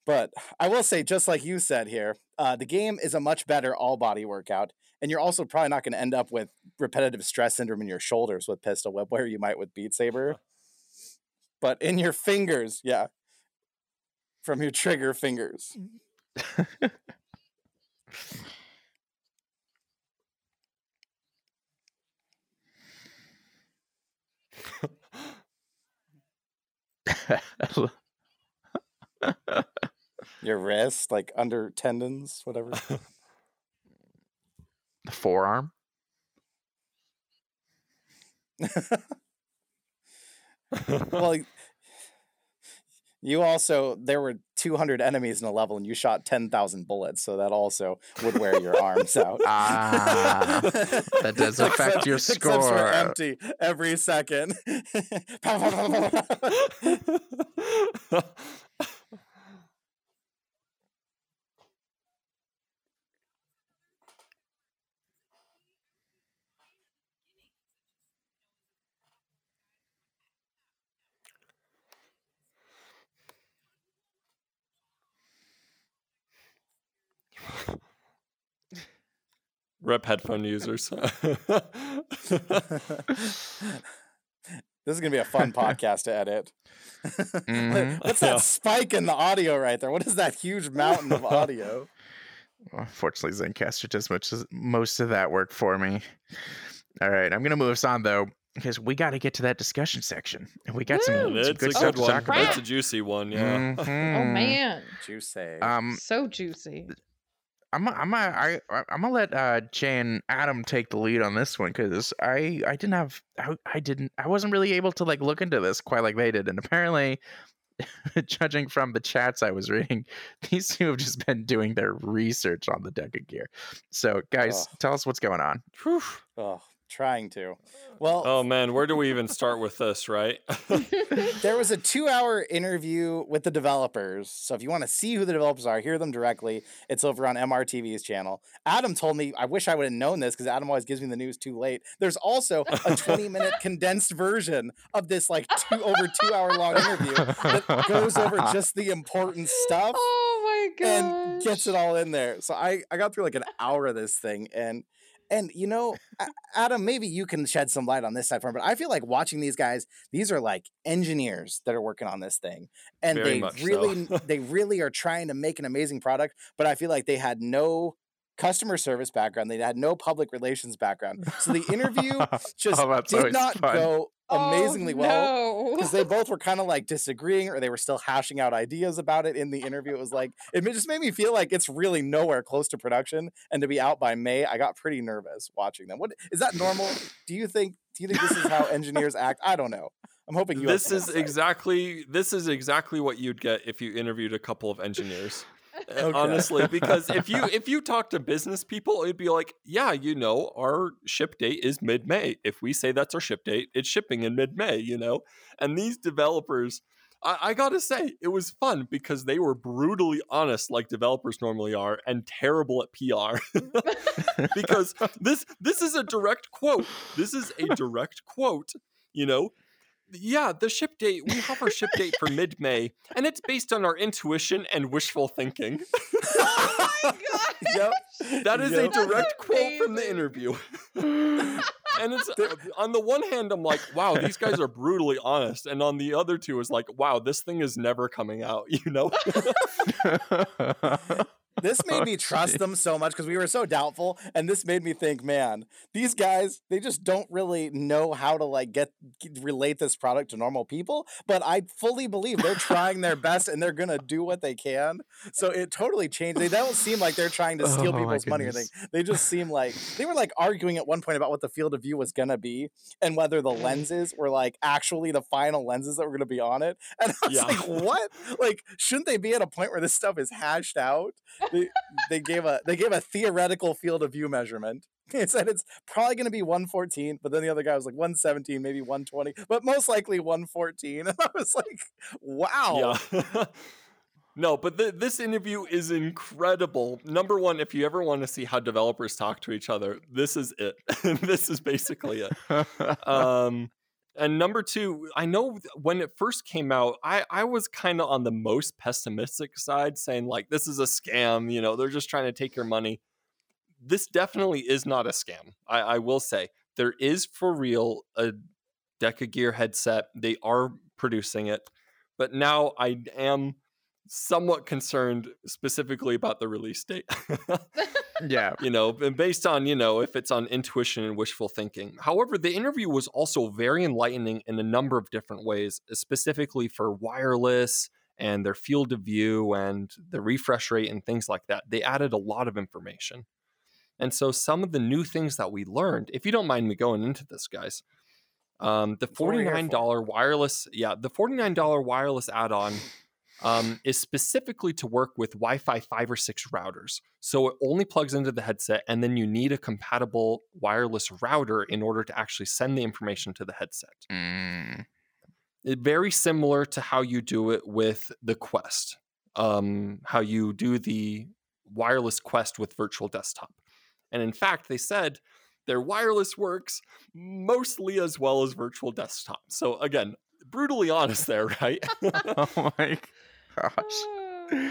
But I will say, just like you said here, uh, the game is a much better all body workout. And you're also probably not going to end up with repetitive stress syndrome in your shoulders with Pistol Whip, where you might with Beat Saber. (laughs) But in your fingers, yeah. From your trigger fingers. (laughs) Your wrist, like under tendons, whatever. (laughs) the forearm. (laughs) well, you also there were 200 enemies in a level, and you shot 10,000 bullets, so that also would wear your arms out. Ah, that does (laughs) affect (laughs) Except- your score. empty every second. (laughs) Rep headphone users. (laughs) This is gonna be a fun (laughs) podcast to edit. What- Mhm. (laughs) What's that Yeah. spike in the audio right there? What is that huge mountain of audio? Unfortunately, Zencastr does much as, most of that work for me. All right, I'm gonna move us on though because we got to get to that discussion section, and we got some, Woo! some it's good a stuff good to one. talk about. It's a juicy one, yeah. Oh Mhm. man, Juicy. Um, so juicy. I'm I'm I, I I'm gonna let uh, Jay and Adam take the lead on this one because I I didn't have I, I didn't I wasn't really able to like look into this quite like they did, and apparently, (laughs) judging from the chats I was reading, (laughs) these two have just been doing their research on the Deca Gear. So guys, Ugh. tell us what's going on. Whew. oh, trying to. Well, Oh man, where do we even start with this, right? (laughs) there was a two-hour interview with the developers. So if you want to see who the developers are, hear them directly. It's over on MRTV's channel. Adam told me. I wish I would have known this because Adam always gives me the news too late. There's also a 20-minute (laughs) condensed version of this like two over two-hour-long interview that goes over just the important stuff. oh my god. and gets it all in there. So I I got through like an hour of this thing and and you know Adam maybe you can shed some light on this side for me, but I feel like watching these guys these are like engineers that are working on this thing and Very they much so. really they really are trying to make an amazing product, but I feel like they had no customer service background. They had no public relations background. So the interview (laughs) just Oh, did not fun. go oh, amazingly oh, well No. because they (laughs) both were kind of like disagreeing or they were still hashing out ideas about it in the interview. It was like it just made me feel like it's really nowhere close to production and to be out by May. I got pretty nervous watching them. What is that normal? Do you think? Do you think this is how (laughs) engineers act? I don't know. I'm hoping you. this is exactly this is exactly what you'd get if you interviewed a couple of engineers. (laughs) Okay. Honestly, because if you (laughs) if you talk to business people, it'd be like, yeah, you know, our ship date is mid May. If we say that's our ship date, it's shipping in mid May. You know, and these developers. I, I gotta say, it was fun because they were brutally honest, like developers normally are, and terrible at PR. (laughs) because this this is a direct quote. This is a direct quote. You know, yeah, the ship date, we have our ship date for (laughs) mid May, and it's based on our intuition and wishful thinking. (laughs) oh my god. (laughs) Yep. That is a Yep. That's direct quote from the interview. and it's uh, on the one hand, I'm like, wow, these guys are brutally honest. And on the other two is like, wow, this thing is never coming out, you know? This made me (laughs) trust them so much because we were so doubtful and this made me think man these guys they just don't really know how to like get relate this product to normal people but i fully believe they're trying their best and they're gonna do what they can. So it totally changed. They don't seem like they're trying to (laughs) steal Oh, people's money or anything. They just seem like they were like arguing at one point about what the field of view was gonna be and whether the lenses were like actually the final lenses that were gonna be on it. And i was Yeah. like what? Like shouldn't they be at a point where this stuff is hashed out they, they gave a they gave a theoretical field of view measurement. (laughs) It said it's probably going to be 114, but then the other guy was like 117, maybe 120, but most likely 114. (laughs) And I was like, wow. Yeah. (laughs) no, but th- this interview is incredible. Number one, if you ever want to see how developers talk to each other, this is it. this is basically it. um and number two i know when it first came out i i was kind of on the most pessimistic side saying like this is a scam you know they're just trying to take your money. This definitely is not a scam i i will say. There is for real a Deca Gear headset they are producing it but now i am somewhat concerned specifically about the release date (laughs) yeah. you know, and based on, you know, if it's on intuition and wishful thinking. However, the interview was also very enlightening in a number of different ways, specifically for wireless and their field of view and the refresh rate and things like that. They added a lot of information. And so some of the new things that we learned, if you don't mind me going into this, guys, um, the That's what we're here for. $49 wireless, yeah, the $49 wireless add-on um, is specifically to work with Wi Fi 5 or 6 routers. So it only plugs into the headset, and then you need a compatible wireless router in order to actually send the information to the headset. Mm. It, very similar to how you do it with the Quest, um, how you do the wireless Quest with Virtual Desktop. And in fact, they said their wireless works mostly as well as Virtual Desktop. So again, brutally honest there, right? (laughs) Oh my (laughs) gosh. (laughs)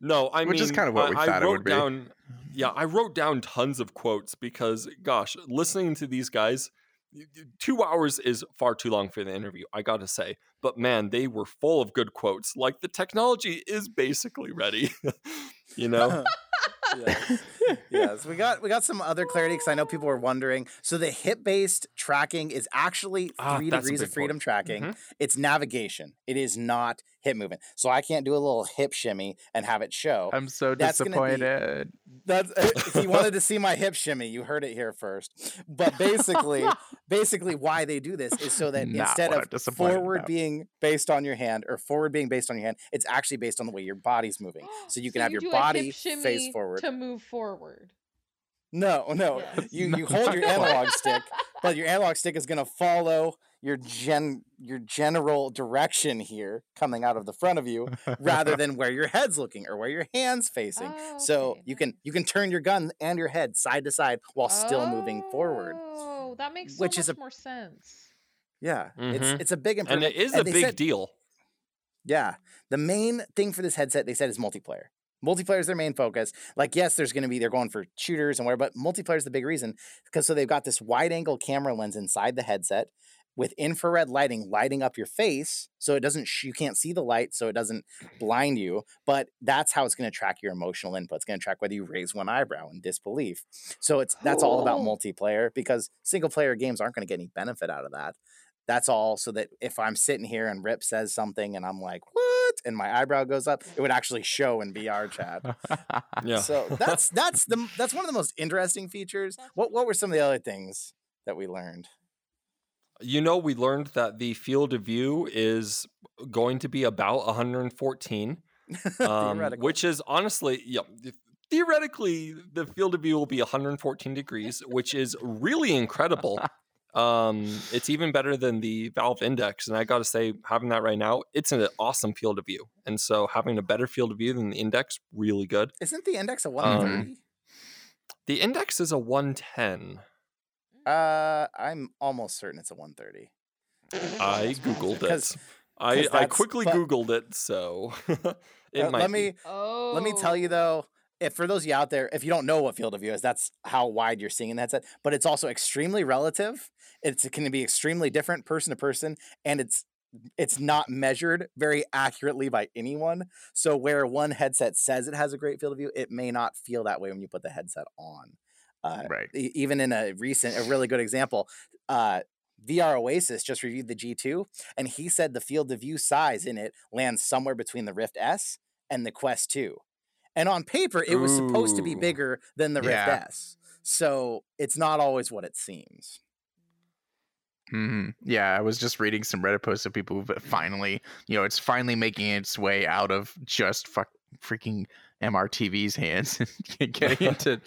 No, I Which mean, is kind of what we I, I thought it wrote would be. down. Yeah, I wrote down tons of quotes because, gosh, listening to these guys, y- y- two hours is far too long for the interview. I gotta say, but man, they were full of good quotes. Like the technology is basically ready. (laughs) you know, (laughs) yes. yes, we got we got some other clarity because I know people were wondering. So the hip based tracking is actually Ah, three that's a degrees of big point. freedom tracking. Mhm. It's navigation. It is not hip movement. So I can't do a little hip shimmy and have it show. I'm so That's gonna be- disappointed. That's uh, if you wanted to see my hip shimmy, you heard it here first. But basically, (laughs) basically why they do this is so that Not instead of forward about. being based on your hand or forward being based on your hand, it's actually based on the way your body's moving. So you (gasps) can have your body face forward. to move forward. No, no. Yes. You you hold (laughs) your analog stick, but your analog stick is gonna follow your gen your general direction here coming out of the front of you rather than where your head's looking or where your hands facing. Oh, So you can you can turn your gun and your head side to side while still moving forward. Oh, that makes so which much is a- more sense. Yeah, it's Mhm. it's a big and improvement. it is a big said- deal. Yeah. The main thing for this headset, they said, is multiplayer. Multiplayer is their main focus. Like, yes, there's going to be, they're going for shooters and whatever, but multiplayer is the big reason because so they've got this wide angle camera lens inside the headset with infrared lighting lighting up your face so it doesn't, sh- you can't see the light so it doesn't blind you. But that's how it's going to track your emotional input. It's going to track whether you raise one eyebrow in disbelief. So it's, that's all about multiplayer because single player games aren't going to get any benefit out of that that's all so that if I'm sitting here and Rip says something and I'm like, what? And my eyebrow goes up, it would actually show in VR chat. Yeah. So that's that's the that's one of the most interesting features. (laughs) What what were some of the other things that we learned? You know, we learned that the field of view is going to be about 114, (laughs) um, which is honestly, yeah, theoretically, the field of view will be 114 degrees, which is really incredible. Um, it's even better than the Valve Index, and I got to say, having that right now, it's an awesome field of view. And so, having a better field of view than the Index, really good. Isn't the index a Um, The Index is a 110. Uh I'm almost certain it's a 130. I googled it. Because I, 'cause I quickly but- googled it, so (laughs) it uh, might let me Oh. let me tell you though, if for those of you out there, if you don't know what field of view is, that's how wide you're seeing in the headset. But it's also extremely relative. It's it can be extremely different person to person, and it's it's not measured very accurately by anyone. So where one headset says it has a great field of view, it may not feel that way when you put the headset on. Uh, Right. e- even in a recent, a really good example, uh, VR Oasis just reviewed the G2, and he said the field of view size in it lands somewhere between the Rift S and the Quest 2. And on paper, it was supposed to be bigger than the Rift Yeah. S. So it's not always what it seems. hmm Yeah, I was just reading some Reddit posts of people who finally, you know, it's finally making its way out of just fuck freaking MRTV's hands and (laughs) getting (laughs) into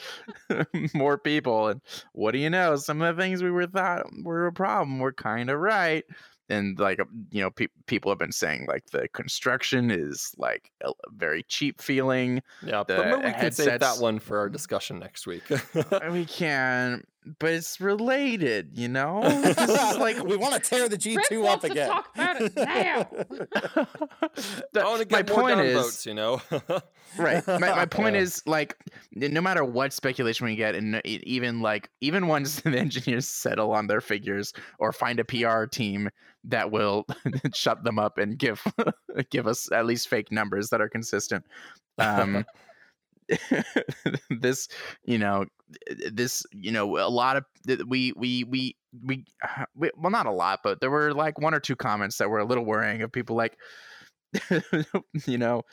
(laughs) more people. And what do you know? Some of the things we were thought were a problem were kind of right. And like uh, you know, pe- people have been saying like the construction is like a very cheap feeling. Yeah, the but maybe we can save that one for our discussion next week. we can, but it's related, you know. This is (laughs) like we want to tear the G2 Rick up wants to again. talk about it now. (laughs) The- I want to my get more point is, votes, you know. (laughs) right my, my point Yeah. is like no matter what speculation we get and even like even once the engineers settle on their figures or find a pr team that will shut them up and give give us at least fake numbers that are consistent um (laughs) this you know this you know a lot of we we we we, uh, we well not a lot but there were like one or two comments that were a little worrying of people like (laughs) you know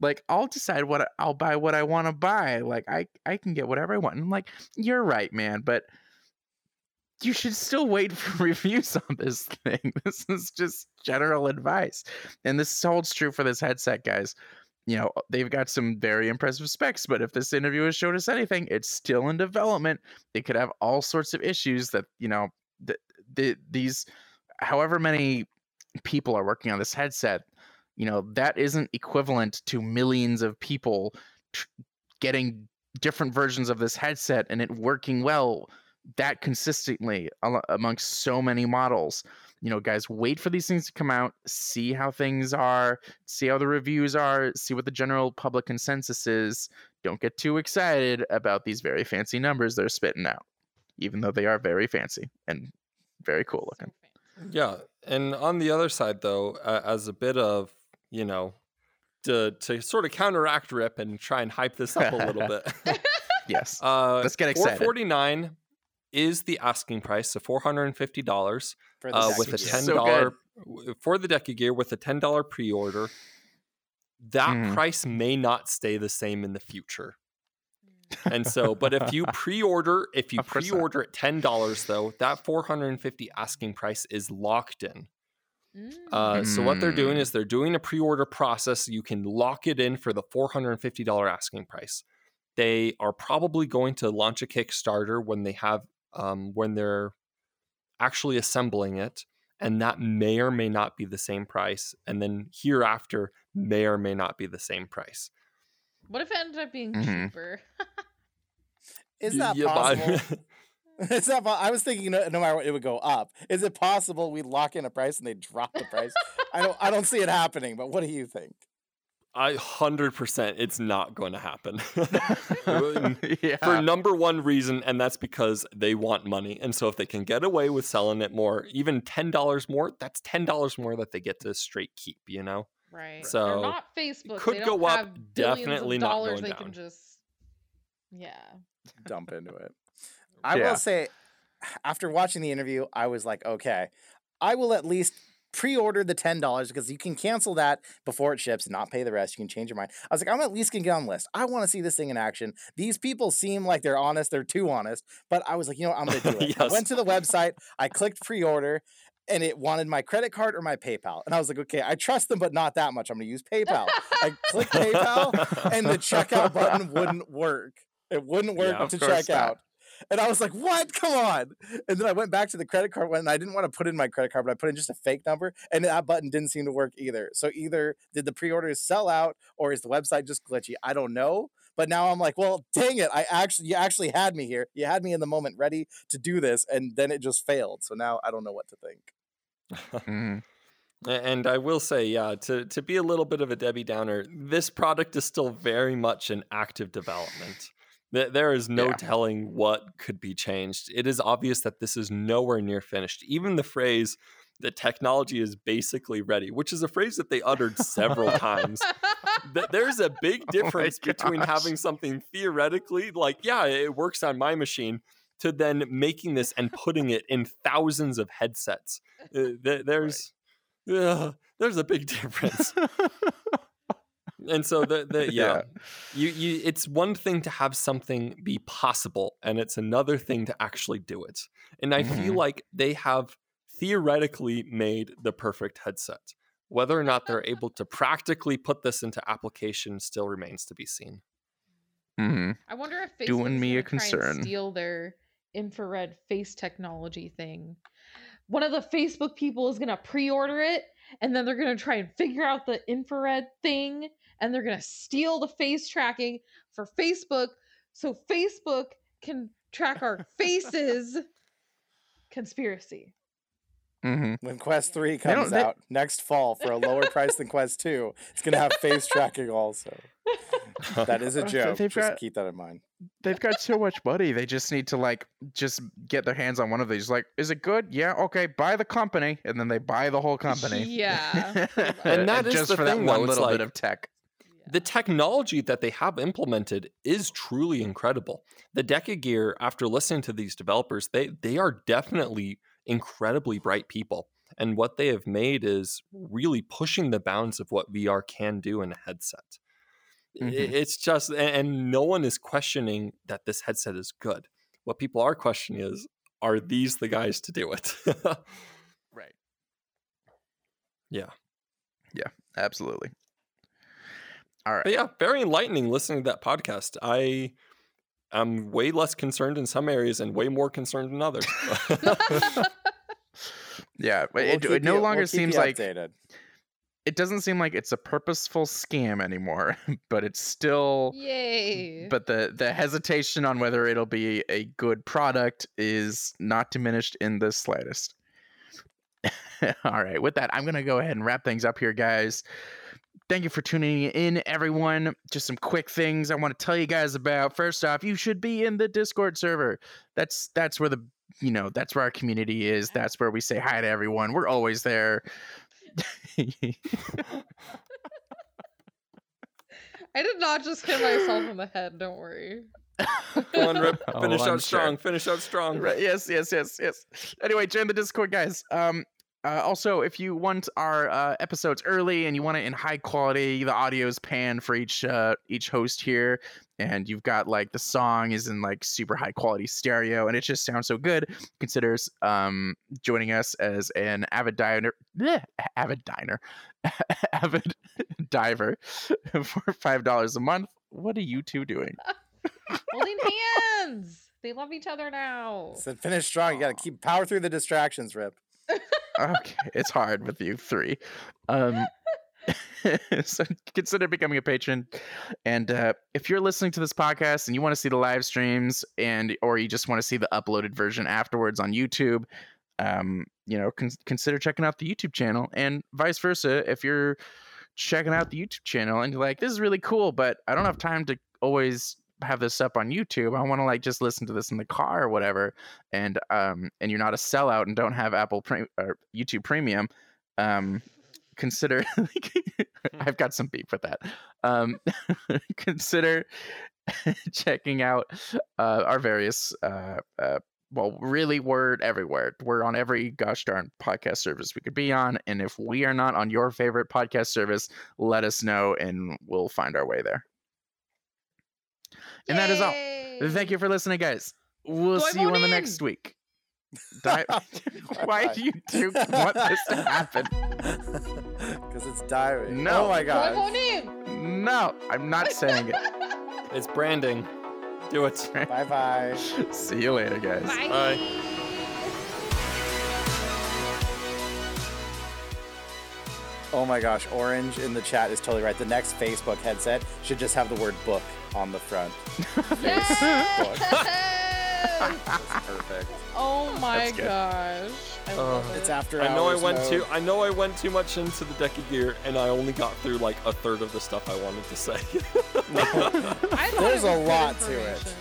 like I'll decide what I, I'll buy what I want to buy like I I can get whatever I want. And I'm like you're right man but you should still wait for (laughs) reviews on this thing. This is just general advice. And this holds true for this headset guys you know they've got some very impressive specs but if this interview has showed us anything it's still in development. It could have all sorts of issues that you know the, the these however many people are working on this headset you know that isn't equivalent to millions of people tr- getting different versions of this headset and it working well that consistently amongst so many models you know guys wait for these things to come out see how things are see how the reviews are see what the general public consensus is don't get too excited about these very fancy numbers they're spitting out even though they are very fancy and very cool looking Yeah, and on the other side, though, uh, as a bit of you know, to to sort of counteract Rip and try and hype this up a little (laughs) bit. (laughs) yes (laughs) uh, Let's get excited. Four forty nine is the asking price, so four hundred and fifty dollars uh, with a Gear. ten So for the Deca Gear with a ten dollar pre order. That Mhm. price may not stay the same in the future. (laughs) And so, but if you pre-order, if you Of course pre-order at ten dollars though, that four hundred and fifty asking price is locked in. Mm. Uh, So what they're doing Mm. is they're doing a pre-order process. You can lock it in for the four hundred and fifty dollar asking price. They are probably going to launch a Kickstarter when they have um, when they're actually assembling it, and that may or may not be the same price. And then hereafter may or may not be the same price. What if it ended up being Mhm. cheaper? Is Y- that you buy- possible? (laughs) (laughs) It's not. po- I was thinking no, no matter what, it would go up. Is it possible we lock in a price and they drop the price? I don't. I don't see it happening. But what do you think? I hundred percent, it's not going to happen. (laughs) (laughs) yeah for number one reason, and that's because they want money. And so if they can get away with selling it more, even ten dollars more, that's ten dollars more that they get to straight keep. You know, Right. So, They're not Facebook. could they go don't up, have definitely of not dollars going they can down. just Yeah. Dump into it. (laughs) I Yeah. will say, after watching the interview, I was like, okay, I will at least pre-order the ten dollars because you can cancel that before it ships and not pay the rest. You can change your mind. I was like, I'm at least gonna get on the list. I want to see this thing in action. These people seem like they're honest. They're too honest. But I was like, you know, what? I'm gonna do (laughs) it. I went to the website. I clicked pre-order. And it wanted my credit card or my PayPal. And I was like, okay, I trust them, but not that much. I'm to use PayPal. I clicked (laughs) PayPal and the checkout button wouldn't work. It wouldn't work Yeah, to check not. out. And I was like, what? Come on. And then I went back to the credit card one and I didn't want to put in my credit card, but I put in just a fake number and that button didn't seem to work either. So either did the pre-orders sell out or is the website just glitchy? I don't know. But now I'm like, well, dang it. I actually you actually had me here. You had me in the moment ready to do this, and then it just failed. So now I don't know what to think. Mhm. And I will say, yeah, to, to be a little bit of a Debbie Downer, this product is still very much in active development. Th- There is no Yeah. telling what could be changed. It is obvious that this is nowhere near finished. Even the phrase, the technology is basically ready, which is a phrase that they uttered several times. (laughs) Th- There's a big Oh difference between having something theoretically, like, yeah, it works on my machine, to then making this and putting it in thousands of headsets. Uh, th- there's Ugh, there's a big difference. (laughs) and so the, the (laughs) yeah, Yeah. you you it's one thing to have something be possible and it's another thing to actually do it. And I feel Mhm. like they have theoretically made the perfect headset. Whether or not they're able to practically put this into application still remains to be seen. Mhm. I wonder if Facebook Doing me a gonna try and concern. steal their infrared face technology thing. One of the Facebook people is gonna pre-order it, and then they're gonna try and figure out the infrared thing, and they're gonna steal the face tracking for Facebook, so Facebook can track our faces. (laughs) Conspiracy. Mhm. When Quest 3 comes they- out next fall for a lower price than Quest 2, it's going to have face tracking also. (laughs) That is a joke. they've Just got- keep that in mind. They've got so much money. They just need to like just get their hands on one of these. Like, is it good? Yeah, okay. Buy the company, and then they buy the whole company. Yeah. (laughs) And that is just the for thing, that one it's little like- bit of tech. The technology that they have implemented is truly incredible. The Deca Gear, after listening to these developers, they they are definitely incredibly bright people. And what they have made is really pushing the bounds of what VR can do in a headset. Mhm. It's just, and no one is questioning that this headset is good. What people are questioning is, are these the guys to do it? (laughs) Right. Yeah. Yeah. Absolutely. All right. But yeah, very enlightening listening to that podcast. I am way less concerned in some areas and way more concerned in others. (laughs) (laughs) Yeah, but We'll it, it no you- longer we'll seems you like updated. it doesn't seem like it's a purposeful scam anymore. (laughs) But it's still. Yay. But the the hesitation on whether it'll be a good product is not diminished in the slightest. All right, with that, I'm gonna go ahead and wrap things up here, guys. Thank you for tuning in, everyone. Just some quick things I want to tell you guys about. First off, you should be in the Discord server. That's that's where the you know that's where our community is. That's where we say hi to everyone. We're always there. (laughs) I did not just hit myself in the head, don't worry. (laughs) Go on, Rip. Oh, Finish I'm out strong. sure. Finish out strong. Right. Yes. Yes. Yes. Yes. Anyway, join the Discord, guys. Um. Uh, also, if you want our uh, episodes early and you want it in high quality, the audio's pan for each uh, each host here, and you've got like the song is in like super high quality stereo, and it just sounds so good. Consider um joining us as an avid diner, bleh, avid diner, (laughs) avid diver (laughs) for five dollars a month. What are you two doing? (laughs) Holding hands. They love each other now. Said finish strong. You got to keep power through the distractions, Rip. Okay, it's hard with you three. Um, (laughs) so consider becoming a patron, and uh, if you're listening to this podcast and you want to see the live streams, and or you just want to see the uploaded version afterwards on YouTube, um, you know, con- consider checking out the YouTube channel, and vice versa. If you're checking out the YouTube channel and you're like, this is really cool, but I don't have time to always have this up on YouTube. I want to like just listen to this in the car or whatever. And um and you're not a sellout and don't have Apple pre- or YouTube Premium, um consider (laughs) (laughs) I've got some beef with that. Um (laughs) consider checking out uh our various uh uh well, really, we're everywhere. We're on every gosh darn podcast service we could be on. And if we are not on your favorite podcast service, let us know and we'll find our way there. And that is all. Thank you for listening, guys. We'll Dive see you on on the next week. (laughs) Di- (laughs) Why do you two want this to happen? (laughs) Because it's diary. No. Oh my god. No, I'm not saying it. It's branding. Do it. Bye bye. See you later, guys. Bye. Bye. Oh my gosh, Orange in the chat is totally right. The next Facebook headset should just have the word book on the front. (laughs) Yes! Perfect. (laughs) oh my That's good. gosh. I uh, love it. It's after I know I hours went mode. too. I know I went too much into the Deca Gear, and I only got through like a third of the stuff I wanted to say. (laughs) I thought There's it a good lot to it. information.